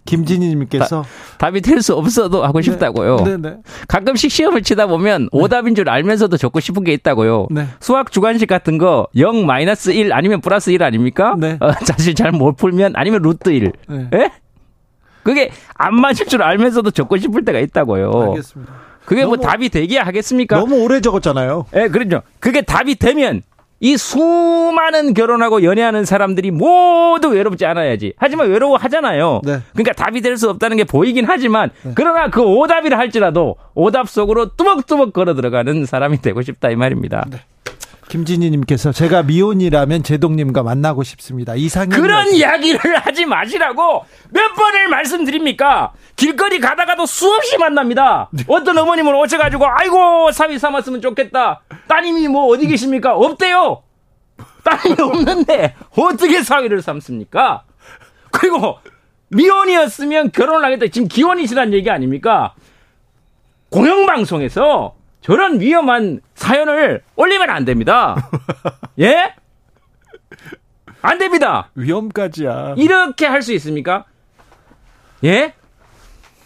김진희님께서 답이 될 수 없어도 하고 네. 싶다고요. 네, 네. 가끔씩 시험을 치다 보면 네. 오답인 줄 알면서도 적고 싶은 게 있다고요. 네. 수학 주관식 같은 거 0, 마이너스 1 아니면 플러스 1 아닙니까? 네. 어, 사실 잘 못 풀면 아니면 루트 1. 네. 예? 그게 안 맞을 줄 알면서도 적고 싶을 때가 있다고요. 알겠습니다. 그게 뭐 답이 되기야 하겠습니까? 너무 오래 적었잖아요. 예, 네, 그렇죠. 그게 답이 되면 이 수많은 결혼하고 연애하는 사람들이 모두 외롭지 않아야지. 하지만 외로워하잖아요. 네. 그러니까 답이 될 수 없다는 게 보이긴 하지만 네. 그러나 그 오답이라 할지라도 오답 속으로 뚜벅뚜벅 걸어 들어가는 사람이 되고 싶다 이 말입니다. 네. 김진희님께서 제가 미혼이라면 제동님과 만나고 싶습니다. 이상형 그런 이야기를 하지 마시라고 몇 번을 말씀드립니까? 길거리 가다가도 수없이 만납니다. 네. 어떤 어머님을 오셔가지고 아이고 사위 삼았으면 좋겠다. 따님이 뭐 어디 계십니까? 없대요. 따님이 없는데 어떻게 사위를 삼습니까? 그리고 미혼이었으면 결혼을 하겠다. 지금 기혼이시란 얘기 아닙니까? 공영방송에서 저런 위험한 사연을 올리면 안 됩니다. 예? 안 됩니다. 위험까지야. 이렇게 할 수 있습니까? 예?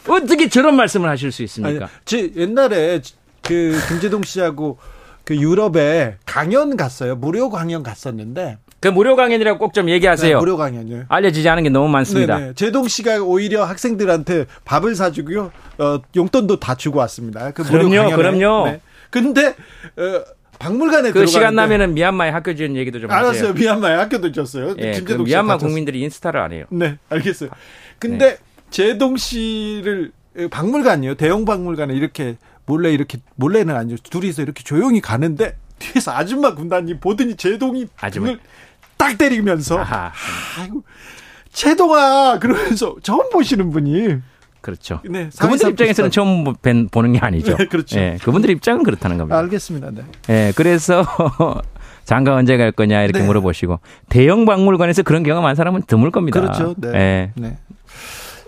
어떻게 저런 말씀을 하실 수 있습니까? 아니, 제 옛날에 그 김재동 씨하고 그 유럽에 강연 갔어요. 무료 강연 갔었는데 그 무료 강연이라고 꼭 좀 얘기하세요. 네, 무료 강연이요. 알려지지 않은 게 너무 많습니다. 네네. 제동 씨가 오히려 학생들한테 밥을 사주고요. 어, 용돈도 다 주고 왔습니다. 그 그럼요, 무료 강연에. 그럼요. 네. 근데 어, 박물관에 그 시간 나면은 미얀마에 학교 지은 얘기도 좀 알았어요. 하세요. 미얀마에 학교도 줬어요. 예, 그 미얀마 국민들이 인스타를 안 해요. 네, 알겠어요. 근데 네. 제동 씨를 박물관이요. 대형 박물관에 이렇게 몰래 이렇게 몰래는 아니죠. 둘이서 이렇게 조용히 가는데 뒤에서 아줌마 군단이 보더니 제동이 아줌마 딱 때리면서 아하. 아이고 제동아 그러면서 처음 보시는 분이 그렇죠. 네, 그분들 입장에서는 처음 뵌, 보는 게 아니죠. 네, 그렇죠. 네, 그분들 입장은 그렇다는 겁니다. 알겠습니다. 네. 네 그래서 장가 언제 갈 거냐 이렇게 네. 물어보시고 대형 박물관에서 그런 경험 한 사람은 드물 겁니다. 그렇죠. 네. 네. 네.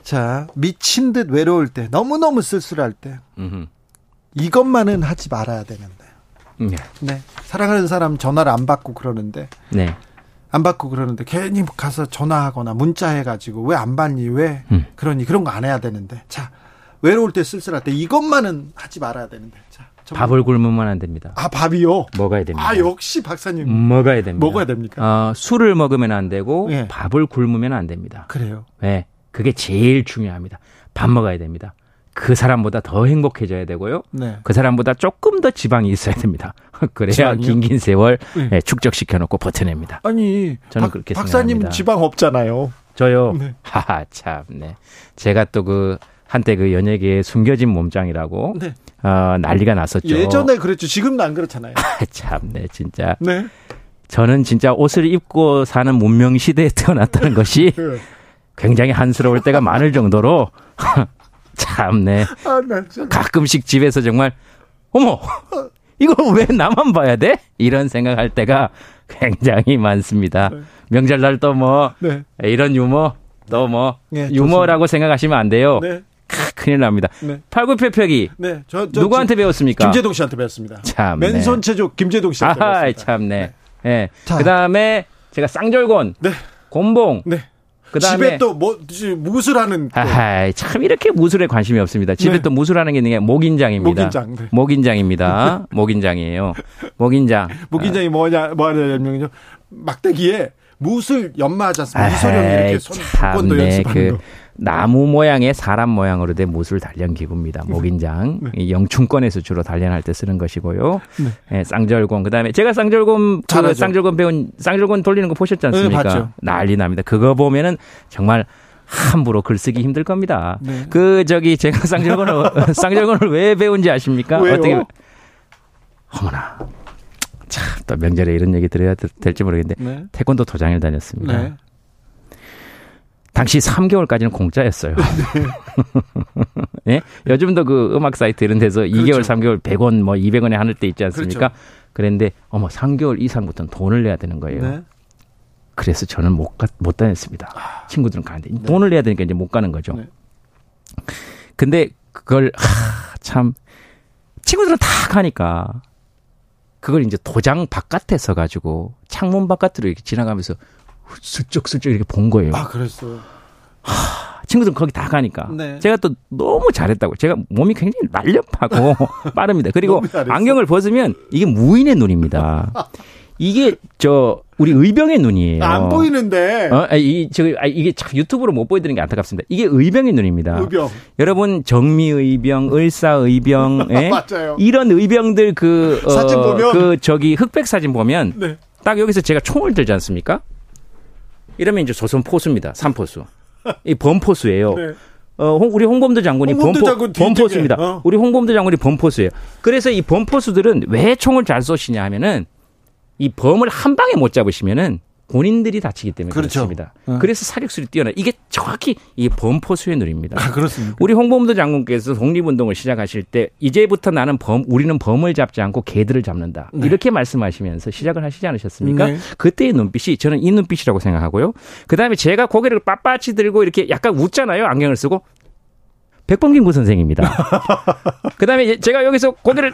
자 미친 듯 외로울 때 너무 너무 쓸쓸할 때 음흠. 이것만은 하지 말아야 되는데. 네. 네. 사랑하는 사람 전화를 안 받고 그러는데. 네. 안 받고 그러는데 괜히 가서 전화하거나 문자해가지고 왜 안 받니 왜 음. 그러니 그런 거 안 해야 되는데 자 외로울 때 쓸쓸할 때 이것만은 하지 말아야 되는데 자 밥을 굶으면 안 됩니다. 아 밥이요? 먹어야 됩니다. 아 역시 박사님 먹어야 됩니다. 먹어야 됩니까? 어, 술을 먹으면 안 되고 네. 밥을 굶으면 안 됩니다. 그래요? 네, 그게 제일 중요합니다. 밥 먹어야 됩니다. 그 사람보다 더 행복해져야 되고요. 네. 그 사람보다 조금 더 지방이 있어야 됩니다. 그래야 긴긴 세월 네. 축적시켜 놓고 버텨냅니다. 아니, 저는 박, 그렇게 박사님 생각합니다. 지방 없잖아요. 저요. 네. 하하 참. 네. 제가 또 그 한때 그 연예계의 숨겨진 몸짱이라고 네. 어, 난리가 났었죠. 예전에 그랬죠. 지금은 안 그렇잖아요. 참, 네, 진짜. 네. 저는 진짜 옷을 입고 사는 문명 시대에 태어났다는 것이 네. 굉장히 한스러울 때가 많을 정도로 참네. 아, 가끔씩 집에서 정말 어머 이거 왜 나만 봐야 돼? 이런 생각할 때가 굉장히 많습니다. 네. 명절날 또뭐 네. 이런 유머 또뭐 네, 유머라고 생각하시면 안 돼요. 네. 큰일 납니다. 네. 팔굽혀펴기. 네. 저, 저, 누구한테 배웠습니까? 김재동 씨한테 배웠습니다. 참. 맨손 체조 김재동 씨한테 아하, 배웠습니다. 참네. 네. 네. 그다음에 제가 쌍절곤. 네. 곤봉. 네. 그다음에 집에 또 뭐, 무술하는 아, 참 이렇게 무술에 관심이 없습니다. 집에 네. 또 무술하는 게 있는 게 목인장입니다. 목인장. 네. 목인장입니다. 목인장이에요. 목인장. 목인장이 뭐냐 뭐냐면요. 막대기에 무술 연마하지 않습니까? 이소룡이 이렇게 손 태권도 연습하는 그 거. 나무 모양의 사람 모양으로 된 무술 단련 기구입니다. 네. 목인장. 네. 영춘권에서 주로 단련할 때 쓰는 것이고요. 네. 네, 쌍절곤. 그다음에 제가 쌍절곤 그 쌍절곤 배운 쌍절곤 돌리는 거 보셨지 않습니까? 네, 난리 납니다. 그거 보면은 정말 함부로 글쓰기 힘들 겁니다. 네. 그 저기 제가 쌍절곤을 쌍절곤을 왜 배운지 아십니까? 왜요? 어떻게 어머나. 참, 또 명절에 이런 얘기 드려야 될지 모르겠는데, 네. 태권도 도장을 다녔습니다. 네. 당시 3개월까지는 공짜였어요. 네? 예? 요즘도 그 음악 사이트 이런 데서 그렇죠. 2개월, 3개월 100원 뭐 200원에 하는 때 있지 않습니까? 그렇죠. 그랬는데 어머 3개월 이상부터는 돈을 내야 되는 거예요. 네. 그래서 저는 못, 가, 못 다녔습니다. 아. 친구들은 가는데 네. 돈을 내야 되니까 이제 못 가는 거죠. 네. 근데 그걸 하, 참 친구들은 다 가니까 그걸 이제 도장 바깥에 서 가지고 창문 바깥으로 이렇게 지나가면서 슬쩍슬쩍 이렇게 본 거예요. 아, 그랬어요. 하, 친구들 거기 다 가니까. 네. 제가 또 너무 잘했다고. 제가 몸이 굉장히 날렵하고 빠릅니다. 그리고 안경을 벗으면 이게 무인의 눈입니다. 이게 저 우리 의병의 눈이에요. 안 보이는데. 어, 이저 아, 이게 참 유튜브로 못 보여드리는 게 안타깝습니다. 이게 의병의 눈입니다. 의병. 여러분 정미의병, 을사의병, 예? 맞아요. 이런 의병들 그 어, 사진 보면 그 저기 흑백 사진 보면 네. 딱 여기서 제가 총을 들지 않습니까? 이러면 이제 조선 포수입니다. 삼포수. 이 범포수예요. 네. 어, 우리 홍범도 장군이 범포, 장군 범포수입니다. 어. 우리 홍범도 장군이 범포수예요. 그래서 이 범포수들은 왜 총을 잘 쏘시냐 하면은 이 범을 한 방에 못 잡으시면은 본인들이 다치기 때문에 그렇죠. 그렇습니다. 어. 그래서 사격술이 뛰어나. 이게 정확히 이 범포수의 눈입니다. 아, 그렇습니까? 우리 홍범도 장군께서 독립운동을 시작하실 때 이제부터 나는 범, 우리는 범을 잡지 않고 개들을 잡는다. 네. 이렇게 말씀하시면서 시작을 하시지 않으셨습니까? 네. 그때의 눈빛이 저는 이 눈빛이라고 생각하고요. 그 다음에 제가 고개를 빳빳이 들고 이렇게 약간 웃잖아요. 안경을 쓰고. 백범김구 선생입니다. 그 다음에 제가 여기서 고개를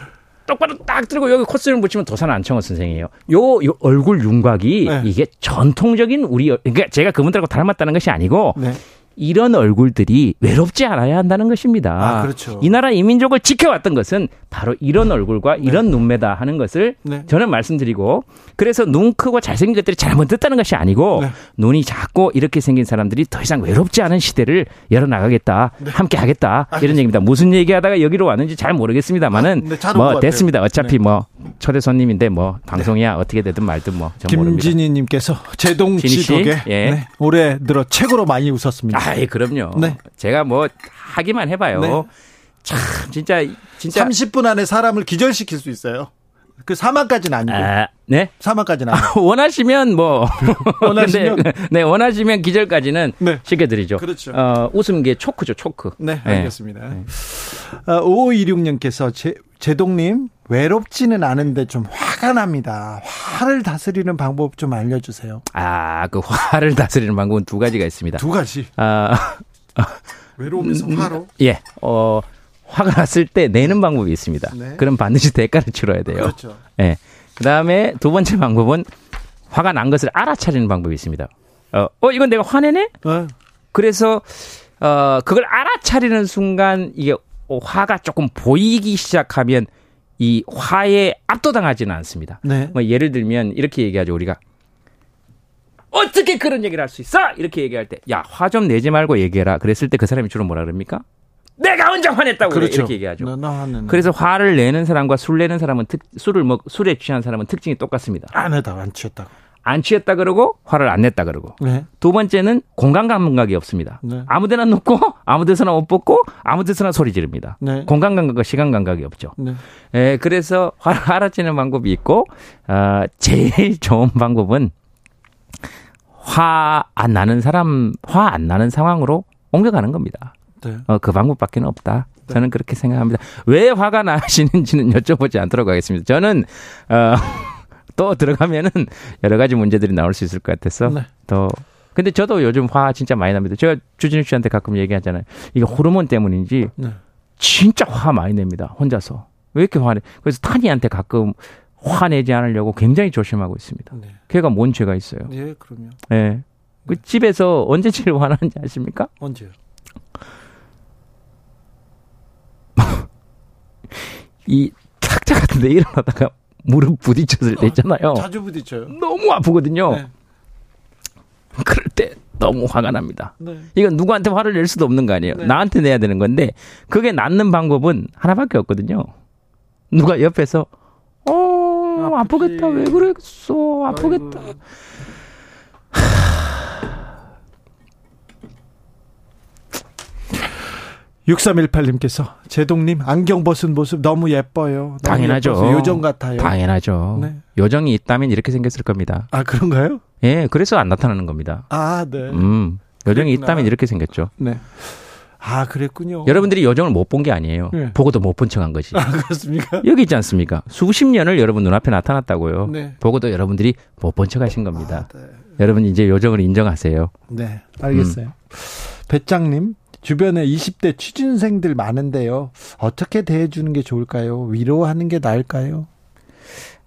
똑바로 딱 들고 여기 코스를 붙이면 도산 안청호 선생이에요. 요, 요 얼굴 윤곽이 네. 이게 전통적인 우리 그러니까 제가 그분들하고 닮았다는 것이 아니고 네. 이런 얼굴들이 외롭지 않아야 한다는 것입니다. 아, 그렇죠. 이 나라 이민족을 지켜왔던 것은 바로 이런 얼굴과 네. 이런 눈매다 하는 것을 네. 저는 말씀드리고 그래서 눈 크고 잘생긴 것들이 잘못됐다는 것이 아니고 네. 눈이 작고 이렇게 생긴 사람들이 더 이상 외롭지 않은 시대를 열어나가겠다. 네. 함께 하겠다. 이런 얘기입니다. 무슨 얘기하다가 여기로 왔는지 잘 모르겠습니다만은 아, 네, 뭐 됐습니다. 어차피 네. 뭐 초대 손님인데 뭐 방송이야 어떻게 되든 말든 뭐 김진희 님께서 제동 씨 덕에 예. 올해 들어 최고로 많이 웃었습니다. 아이 그럼요. 네. 제가 뭐 하기만 해봐요. 네. 참 진짜 진짜 30분 안에 사람을 기절시킬 수 있어요. 그 사망까지는 아니고. 아, 네? 사망까지는 아니고. 원하시면 뭐. 원하시면. 네, 원하시면 기절까지는 네. 시켜드리죠. 그렇죠. 어, 웃음계 초크죠, 초크. 네, 네. 알겠습니다. 네. 어, 5526님께서 제, 제동님, 외롭지는 않은데 좀 화가 납니다. 화를 다스리는 방법 좀 알려주세요. 아, 그 화를 다스리는 방법은 두 가지가 있습니다. 두 가지. 아, 외로움에서 음, 화로? 예, 어, 화가 났을 때 내는 방법이 있습니다. 네. 그럼 반드시 대가를 치러야 돼요. 그렇죠. 예. 그 다음에 두 번째 방법은 화가 난 것을 알아차리는 방법이 있습니다. 어, 어 이건 내가 화내네? 네. 그래서, 어, 그걸 알아차리는 순간 이게 화가 조금 보이기 시작하면 이 화에 압도당하지는 않습니다. 네. 뭐 예를 들면 이렇게 얘기하죠 우리가 어떻게 그런 얘기를 할 수 있어? 이렇게 얘기할 때 야 화 좀 내지 말고 얘기해라. 그랬을 때 그 사람이 주로 뭐라 그럽니까? 내가 언제 화냈다고 그렇죠. 이렇게 얘기하죠. 너, 너 그래서 화를 내는 사람과 술 내는 사람은 특, 술을 먹 술에 취한 사람은 특징이 똑같습니다. 안 했다 안 취했다고. 안 취했다 그러고 화를 안 냈다 그러고 네. 두 번째는 공간 감각이 없습니다. 네. 아무 데나 놓고 아무 데서나 옷 벗고 아무 데서나 소리 지릅니다. 네. 공간 감각과 시간 감각이 없죠. 네. 에, 예, 그래서 화를 알아채는 방법이 있고 어, 제일 좋은 방법은 화 안 나는 사람 화 안 나는 상황으로 옮겨가는 겁니다. 네. 어, 그 방법밖에 없다. 네. 저는 그렇게 생각합니다. 왜 화가 나시는지는 여쭤보지 않도록 하겠습니다. 저는 어. 또 들어가면은 여러 가지 문제들이 나올 수 있을 것 같아서 네. 더 근데 저도 요즘 화 진짜 많이 납니다. 제가 주진우 씨한테 가끔 얘기하잖아요. 이게 호르몬 때문인지 네. 진짜 화 많이 냅니다. 혼자서. 왜 이렇게 화내? 그래서 타니한테 가끔 화내지 않으려고 굉장히 조심하고 있습니다. 네. 걔가 뭔 죄가 있어요? 예, 그럼요. 예. 그 네. 집에서 언제 제일 화나는지 아십니까? 언제요? 이 탁자 같은 데 일어나다가 무릎 부딪혔을 때 있잖아요. 자주 부딪혀요. 너무 아프거든요. 네. 그럴 때 너무 화가 납니다. 네. 이건 누구한테 화를 낼 수도 없는 거 아니에요. 네. 나한테 내야 되는 건데 그게 낫는 방법은 하나밖에 없거든요. 누가 옆에서 어. 아프겠다 왜 그랬어 아프겠다. 아이고. 6318님께서 제동님 안경 벗은 모습 너무 예뻐요. 너무 당연하죠. 예뻐서 요정 같아요. 당연하죠. 네. 요정이 있다면 이렇게 생겼을 겁니다. 아 그런가요? 예, 그래서 안 나타나는 겁니다. 아 네. 음, 요정이 그랬구나. 있다면 이렇게 생겼죠. 네. 아 그랬군요. 여러분들이 요정을 못 본 게 아니에요. 네. 보고도 못 본 척한 거지. 아 그렇습니까? 여기 있지 않습니까? 수십 년을 여러분 눈앞에 나타났다고요. 네. 보고도 여러분들이 못 본 척하신 겁니다. 아, 네. 여러분 이제 요정을 인정하세요. 네, 알겠어요. 음. 배짱님 주변에 20대 취준생들 많은데요. 어떻게 대해주는 게 좋을까요? 위로하는 게 나을까요?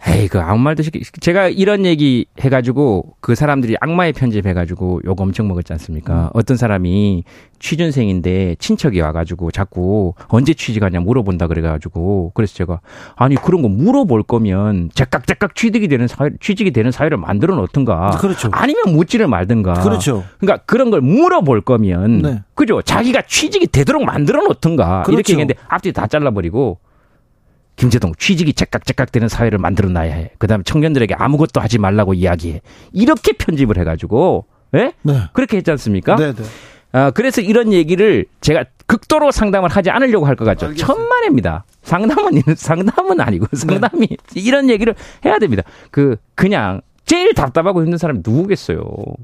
에이, 그 아무 말도 시키, 제가 이런 얘기 해가지고 그 사람들이 악마의 편집 해가지고 욕 엄청 먹었지 않습니까? 음. 어떤 사람이 취준생인데 친척이 와가지고 자꾸 언제 취직하냐 물어본다 그래가지고 그래서 제가 아니 그런 거 물어볼 거면 제깍제깍 취직이 되는 사회, 취직이 되는 사회를 만들어 놓든가. 그렇죠. 아니면 묻지를 말든가. 그렇죠. 그러니까 그런 걸 물어볼 거면 네. 그죠? 자기가 취직이 되도록 만들어 놓든가. 그렇죠. 이렇게 얘기했는데 앞뒤 다 잘라버리고 김재동 취직이 제깍제깍 되는 사회를 만들어 놔야 해. 그다음에 청년들에게 아무것도 하지 말라고 이야기해. 이렇게 편집을 해가지고 예? 네? 그렇게 했지 않습니까? 네, 네. 아, 그래서 이런 얘기를 제가 극도로 상담을 하지 않으려고 할 것 같죠. 알겠습니다. 천만에입니다. 상담은 상담은 아니고 네. 상담이 네. 이런 얘기를 해야 됩니다. 그 그냥 제일 답답하고 힘든 사람이 누구겠어요?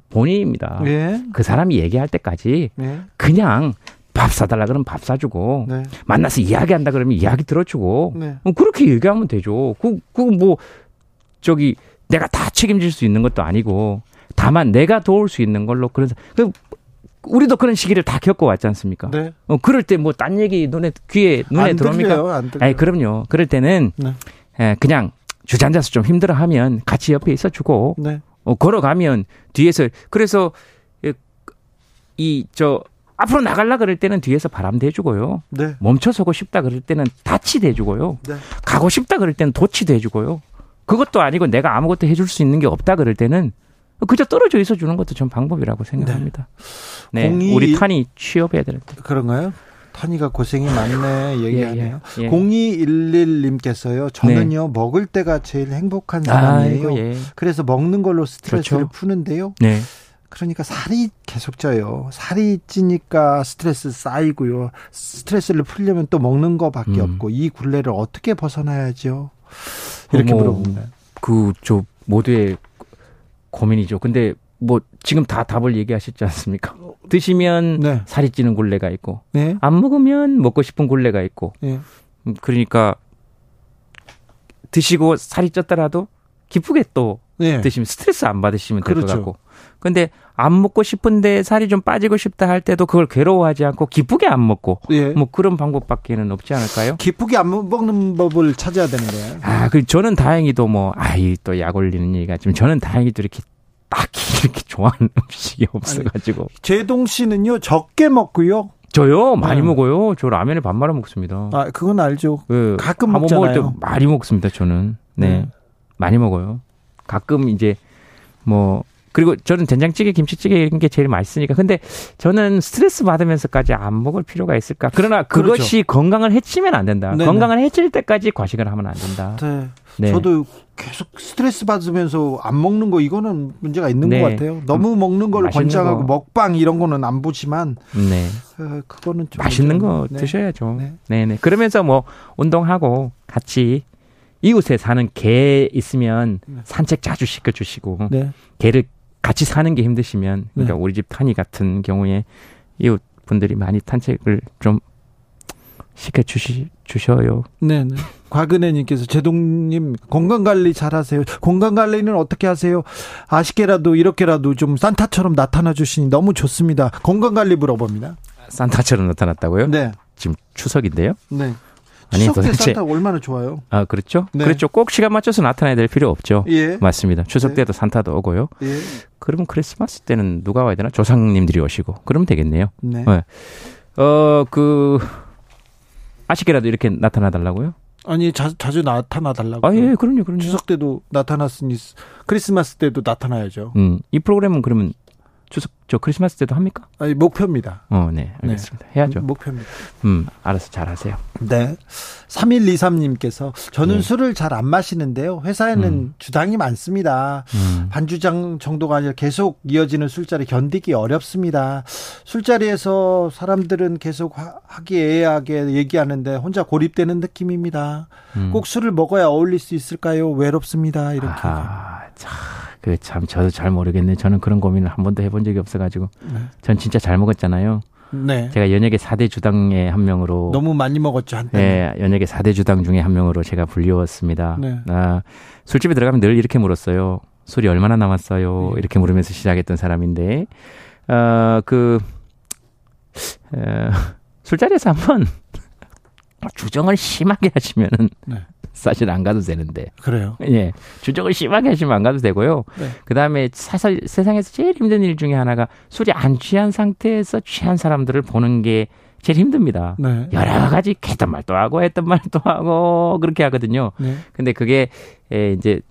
본인입니다. 네. 그 사람이 얘기할 때까지 네. 그냥 밥 사달라 그러면 밥 사주고 네. 만나서 이야기한다 그러면 이야기 들어주고 네. 뭐 그렇게 얘기하면 되죠. 그 그거 뭐 저기 내가 다 책임질 수 있는 것도 아니고 다만 내가 도울 수 있는 걸로 그래서 그 우리도 그런 시기를 다 겪어왔지 않습니까? 네. 어, 그럴 때 뭐 딴 얘기 눈에 귀에 눈에 들어옵니까? 아니 그럼요. 그럴 때는 네. 예, 그냥 주저앉아서 좀 힘들어하면 같이 옆에 있어주고 네. 어, 걸어가면 뒤에서 그래서 이저 앞으로 나갈라 그럴 때는 뒤에서 바람 대주고요. 네. 멈춰서고 싶다 그럴 때는 다치 대주고요. 네. 가고 싶다 그럴 때는 도치 대주고요. 그것도 아니고 내가 아무것도 해줄 수 있는 게 없다 그럴 때는 그저 떨어져 있어 주는 것도 전 방법이라고 생각합니다. 네, 네 우리 탄이 취업해야 되는데. 그런가요? 탄이가 고생이 많네 얘기하네요. 예, 예, 예. 0211님께서요. 저는요 네. 먹을 때가 제일 행복한 사람이에요. 예. 그래서 먹는 걸로 스트레스를 그렇죠? 푸는데요. 네. 그러니까 살이 계속 쪄요. 살이 찌니까 스트레스 쌓이고요. 스트레스를 풀려면 또 먹는 거밖에 음. 없고 이 굴레를 어떻게 벗어나야죠? 이렇게 물어봅니다. 그저 모두의 고민이죠. 근데 뭐 지금 다 답을 얘기하셨지 않습니까? 드시면 네. 살이 찌는 굴레가 있고 네. 안 먹으면 먹고 싶은 굴레가 있고 네. 그러니까 드시고 살이 쪘더라도 기쁘게 또 네. 드시면 스트레스 안 받으시면 될것 그렇죠. 같고 근데 안 먹고 싶은데 살이 좀 빠지고 싶다 할 때도 그걸 괴로워하지 않고 기쁘게 안 먹고 예. 뭐 그런 방법밖에는 없지 않을까요? 기쁘게 안 먹는 법을 찾아야 되는 거예요. 아, 그 저는 다행히도 뭐 아이 또 약 올리는 얘기가 좀 저는 다행히도 이렇게 딱히 이렇게 좋아하는 음식이 없어가지고. 아니, 제동 씨는요 적게 먹고요. 저요 많이 네. 먹어요. 저 라면에 밥 말아 먹습니다. 아 그건 알죠. 그 가끔 먹잖아요. 먹을 때 많이 먹습니다. 저는 네. 네 많이 먹어요. 가끔 이제 뭐 그리고 저는 된장찌개, 김치찌개 이런 게 제일 맛있으니까. 근데 저는 스트레스 받으면서까지 안 먹을 필요가 있을까? 그러나 그렇죠. 그것이 그렇죠. 건강을 해치면 안 된다. 네네. 건강을 해칠 때까지 과식을 하면 안 된다. 네. 네. 저도 계속 스트레스 받으면서 안 먹는 거 이거는 문제가 있는 네. 것 같아요. 너무 먹는 걸 권장하고 거. 먹방 이런 거는 안 보지만 네. 어, 그거는 좀 맛있는 거 네. 드셔야죠. 네. 네. 그러면서 뭐 운동하고 같이 이웃에 사는 개 있으면 네. 산책 자주 시켜주시고 네. 개를 같이 사는 게 힘드시면 그러니까 네. 우리 집 탄이 같은 경우에 이웃 분들이 많이 탄책을 좀 시켜 주시 주셔요. 네, 네. 곽은혜님께서 제동님 건강 관리 잘하세요. 건강 관리는 어떻게 하세요? 아쉽게라도 이렇게라도 좀 산타처럼 나타나 주시니 너무 좋습니다. 건강 관리 물어봅니다. 산타처럼 나타났다고요? 네. 지금 추석인데요. 네. 아니 추석 때 산타 얼마나 좋아요. 아 그렇죠. 네. 그렇죠. 꼭 시간 맞춰서 나타나야 될 필요 없죠. 예. 맞습니다. 추석 네. 때도 산타도 오고요. 예. 그러면 크리스마스 때는 누가 와야 되나? 조상님들이 오시고 그러면 되겠네요. 네. 네. 어그 아쉽게라도 이렇게 나타나 달라고요? 아니 자, 자주 나타나 달라고. 아 예, 그럼요, 그럼요. 추석 때도 나타났으니 크리스마스 때도 나타나야죠. 음, 이 프로그램은 그러면 추석 저 크리스마스 때도 합니까? 아니, 목표입니다. 어, 네. 알겠습니다. 네. 해야죠. 목표입니다. 음, 알아서 잘 하세요. 네. 3123 님께서 저는 네. 술을 잘 안 마시는데요. 회사에는 음. 주당이 많습니다. 음. 반주장 정도가 아니라 계속 이어지는 술자리 견디기 어렵습니다. 술자리에서 사람들은 계속 하기애애하게 얘기하는데 혼자 고립되는 느낌입니다. 음. 꼭 술을 먹어야 어울릴 수 있을까요? 외롭습니다. 이렇게. 아, 참. 그 참 저도 잘 모르겠네. 저는 그런 고민을 한 번도 해본 적이 없어가지고 네. 전 진짜 잘 먹었잖아요. 네. 제가 연예계 4대 주당의 한 명으로 너무 많이 먹었죠 한때. 네, 연예계 4대 주당 중에 한 명으로 제가 불리웠습니다. 네. 아, 술집에 들어가면 늘 이렇게 물었어요. 술이 얼마나 남았어요? 네. 이렇게 물으면서 시작했던 사람인데 어 그 어, 술자리에서 한번 주정을 심하게 하시면은 네. 사실 안 가도 되는데. 그래요? 예. 주정을 심하게 하시면 안 가도 되고요. 네. 그 다음에 사실 세상에서 제일 힘든 일 중에 하나가 술이 안 취한 상태에서 취한 사람들을 보는 게 제일 힘듭니다. 네. 여러 가지 했던 말도 하고 했던 말도 하고 그렇게 하거든요. 네. 근데 그게 에, 이제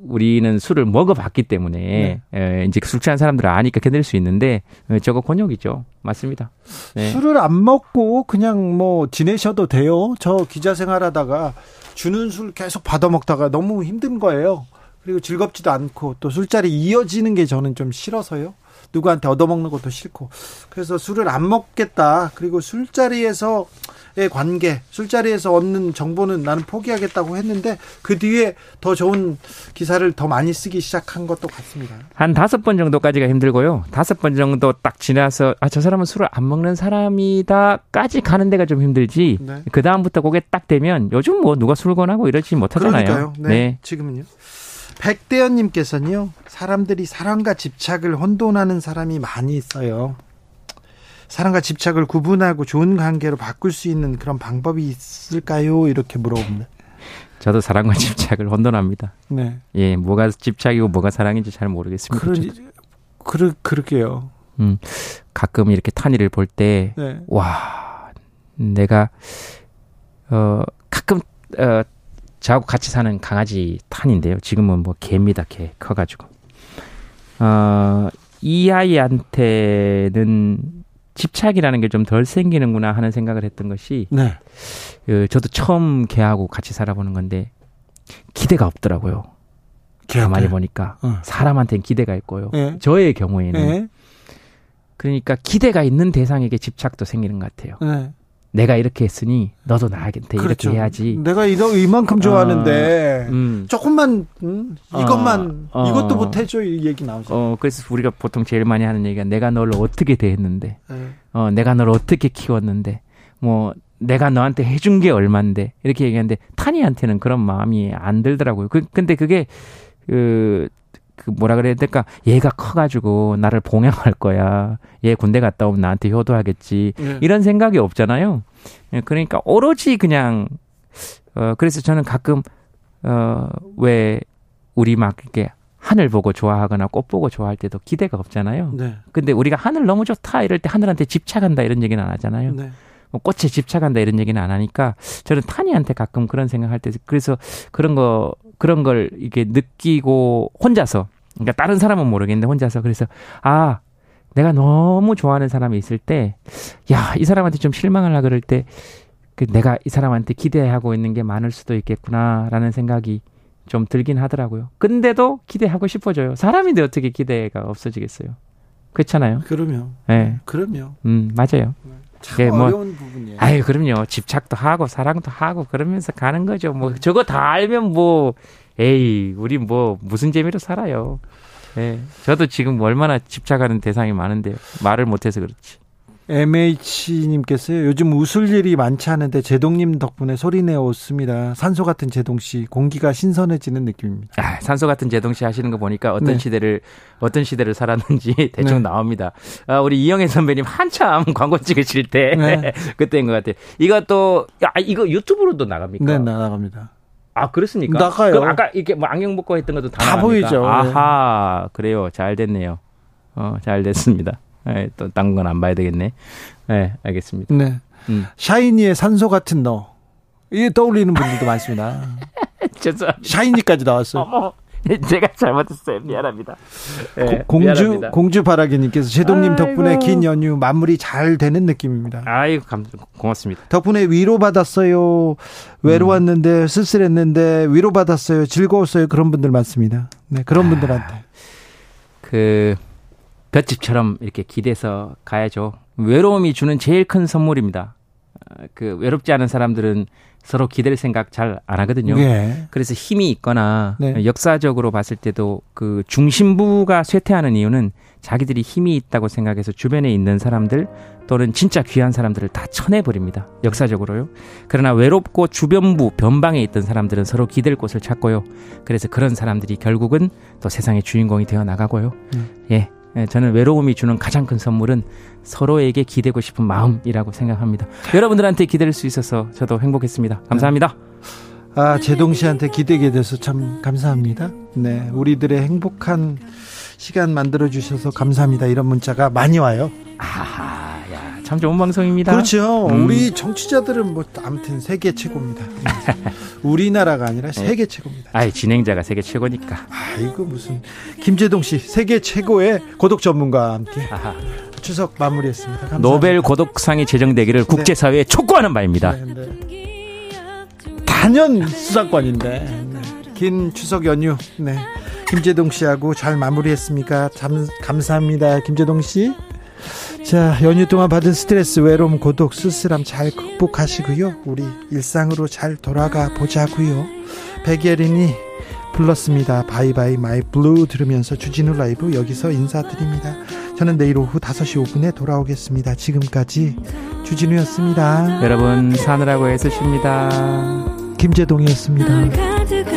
우리는 술을 먹어봤기 때문에 네. 에, 이제 술 취한 사람들은 아니까 견딜 수 있는데 에, 저거 권역이죠. 맞습니다. 네. 술을 안 먹고 그냥 뭐 지내셔도 돼요. 저 기자 생활하다가 주는 술 계속 받아 먹다가 너무 힘든 거예요. 그리고 즐겁지도 않고 또 술자리 이어지는 게 저는 좀 싫어서요. 누구한테 얻어먹는 것도 싫고. 그래서 술을 안 먹겠다. 그리고 술자리에서의 관계, 술자리에서 얻는 정보는 나는 포기하겠다고 했는데 그 뒤에 더 좋은 기사를 더 많이 쓰기 시작한 것도 같습니다. 한 다섯 번 정도까지가 힘들고요. 다섯 번 정도 딱 지나서 아, 저 사람은 술을 안 먹는 사람이다까지 가는 데가 좀 힘들지. 네. 그 다음부터 그게 딱 되면 요즘 뭐 누가 술 권하고 이러지 못하잖아요. 네. 네. 지금은요. 백대현님께서는요, 사람들이 사랑과 집착을 혼돈하는 사람이 많이 있어요. 사랑과 집착을 구분하고 좋은 관계로 바꿀 수 있는 그런 방법이 있을까요? 이렇게 물어봅니다. 저도 사랑과 집착을 혼돈합니다. 네. 예, 뭐가 집착이고 뭐가 사랑인지 잘 모르겠습니다. 그러, 그러, 그럴게요. 음, 가끔 이렇게 탄이를 볼 때, 네. 와, 내가, 어, 가끔, 어, 저하고 같이 사는 강아지 탄인데요. 지금은 뭐 개입니다, 개. 커가지고. 어, 이 아이한테는 집착이라는 게 좀 덜 생기는구나 하는 생각을 했던 것이, 네. 그, 저도 처음 개하고 같이 살아보는 건데, 기대가 없더라고요. 가만히 보니까. 어. 사람한테는 기대가 있고요. 네. 저의 경우에는. 네. 그러니까 기대가 있는 대상에게 집착도 생기는 것 같아요. 네. 내가 이렇게 했으니 너도 나한테 그렇죠. 이렇게 해야지. 내가 이너 이만큼 좋아하는데 어, 음. 조금만 음, 이것만 어, 어, 이것도 못 해줘 이 얘기 나오죠. 어 그래서 우리가 보통 제일 많이 하는 얘기가 내가 너를 어떻게 대했는데, 네. 어 내가 너를 어떻게 키웠는데, 뭐 내가 너한테 해준 게 얼만데 이렇게 얘기하는데 타니한테는 그런 마음이 안 들더라고요. 그 근데 그게 그 그 뭐라 그래야 될까 얘가 커가지고 나를 봉양할 거야 얘 군대 갔다 오면 나한테 효도하겠지 네. 이런 생각이 없잖아요 예, 그러니까 오로지 그냥 어 그래서 저는 가끔 어왜 우리 막 이렇게 하늘 보고 좋아하거나 꽃 보고 좋아할 때도 기대가 없잖아요 네. 근데 우리가 하늘 너무 좋다 이럴 때 하늘한테 집착한다 이런 얘기는 안 하잖아요 네. 뭐 꽃에 집착한다 이런 얘기는 안 하니까 저는 타니한테 가끔 그런 생각할 때 그래서 그런 거 그런 걸 이게 느끼고 혼자서 그러니까 다른 사람은 모르겠는데 혼자서 그래서 아 내가 너무 좋아하는 사람이 있을 때 야 이 사람한테 좀 실망하려 그럴 때 그 내가 이 사람한테 기대하고 있는 게 많을 수도 있겠구나라는 생각이 좀 들긴 하더라고요. 근데도 기대하고 싶어져요. 사람인데 어떻게 기대가 없어지겠어요? 그렇잖아요. 그럼요. 예. 네. 그럼요. 음, 맞아요. 참 뭐, 어려운 부분이에요. 아유, 그럼요. 집착도 하고 사랑도 하고 그러면서 가는 거죠. 뭐 저거 다 알면 뭐 에이, 우리 뭐 무슨 재미로 살아요. 예. 저도 지금 얼마나 집착하는 대상이 많은데요. 말을 못해서 그렇지. MH님께서요, 요즘 웃을 일이 많지 않은데 제동님 덕분에 소리내어 웃습니다. 산소 같은 제동씨, 공기가 신선해지는 느낌입니다. 아, 산소 같은 제동씨 하시는 거 보니까 어떤 네. 시대를, 어떤 시대를 살았는지 대충 네. 나옵니다. 아, 우리 이영애 선배님 한참 광고 찍으실 때, 네. 그때인 것 같아요. 이것도, 야, 이거 유튜브로도 나갑니까? 네, 나갑니다. 아 그렇습니까? 나가요. 그럼 아까 이렇게 뭐 안경 벗고 했던 것도 다, 다 보이죠. 아하 그래요. 잘 됐네요. 어 잘 됐습니다. 네, 또딴 건 안 봐야 되겠네. 네 알겠습니다. 네. 음. 샤이니의 산소 같은 너. 이 떠올리는 분들도 많습니다. 죄송합니다. 샤이니까지 나왔어요. 어머. 제가 잘못했어요. 미안합니다. 네, 공주 미안합니다. 공주 바라기님께서 제동님 덕분에 긴 연휴 마무리 잘 되는 느낌입니다. 아이고 감, 고맙습니다. 덕분에 위로 받았어요. 외로웠는데 음. 쓸쓸했는데 위로 받았어요. 즐거웠어요. 그런 분들 많습니다. 네 그런 아, 분들한테 그 볏집처럼 이렇게 기대서 가야죠. 외로움이 주는 제일 큰 선물입니다. 아, 그 외롭지 않은 사람들은 서로 기댈 생각 잘 안 하거든요. 네. 그래서 힘이 있거나 네. 역사적으로 봤을 때도 그 중심부가 쇠퇴하는 이유는 자기들이 힘이 있다고 생각해서 주변에 있는 사람들 또는 진짜 귀한 사람들을 다 쳐내버립니다. 역사적으로요. 그러나 외롭고 주변부, 변방에 있던 사람들은 서로 기댈 곳을 찾고요. 그래서 그런 사람들이 결국은 또 세상의 주인공이 되어 나가고요. 음. 예. 예, 저는 외로움이 주는 가장 큰 선물은 서로에게 기대고 싶은 마음이라고 생각합니다. 여러분들한테 기댈 수 있어서 저도 행복했습니다. 감사합니다. 아, 제동 씨한테 기대게 돼서 참 감사합니다. 네, 우리들의 행복한 시간 만들어 주셔서 감사합니다. 이런 문자가 많이 와요. 아하. 참 좋은 방송입니다. 그렇죠. 음. 우리 정치자들은 뭐 아무튼 세계 최고입니다. 우리나라가 아니라 네. 세계 최고입니다. 아, 진행자가 세계 최고니까. 아, 이거 무슨 김재동 씨 세계 최고의 고독 전문가와 함께 아하. 추석 마무리했습니다. 감사합니다. 노벨 고독상이 제정되기를 네. 국제사회에 촉구하는 바입니다. 네, 네. 단연 수상권인데 네. 긴 추석 연휴 네. 김재동 씨하고 잘 마무리했습니까? 참 감사합니다, 김재동 씨. 자, 연휴 동안 받은 스트레스, 외로움, 고독, 쓸쓸함 잘 극복하시고요. 우리 일상으로 잘 돌아가 보자고요. 백예린이 불렀습니다. Bye bye my blue 들으면서 주진우 라이브 여기서 인사드립니다. 저는 내일 오후 5시 5분에 돌아오겠습니다. 지금까지 주진우였습니다. 여러분 사느라고 애쓰십니다. 김제동이었습니다.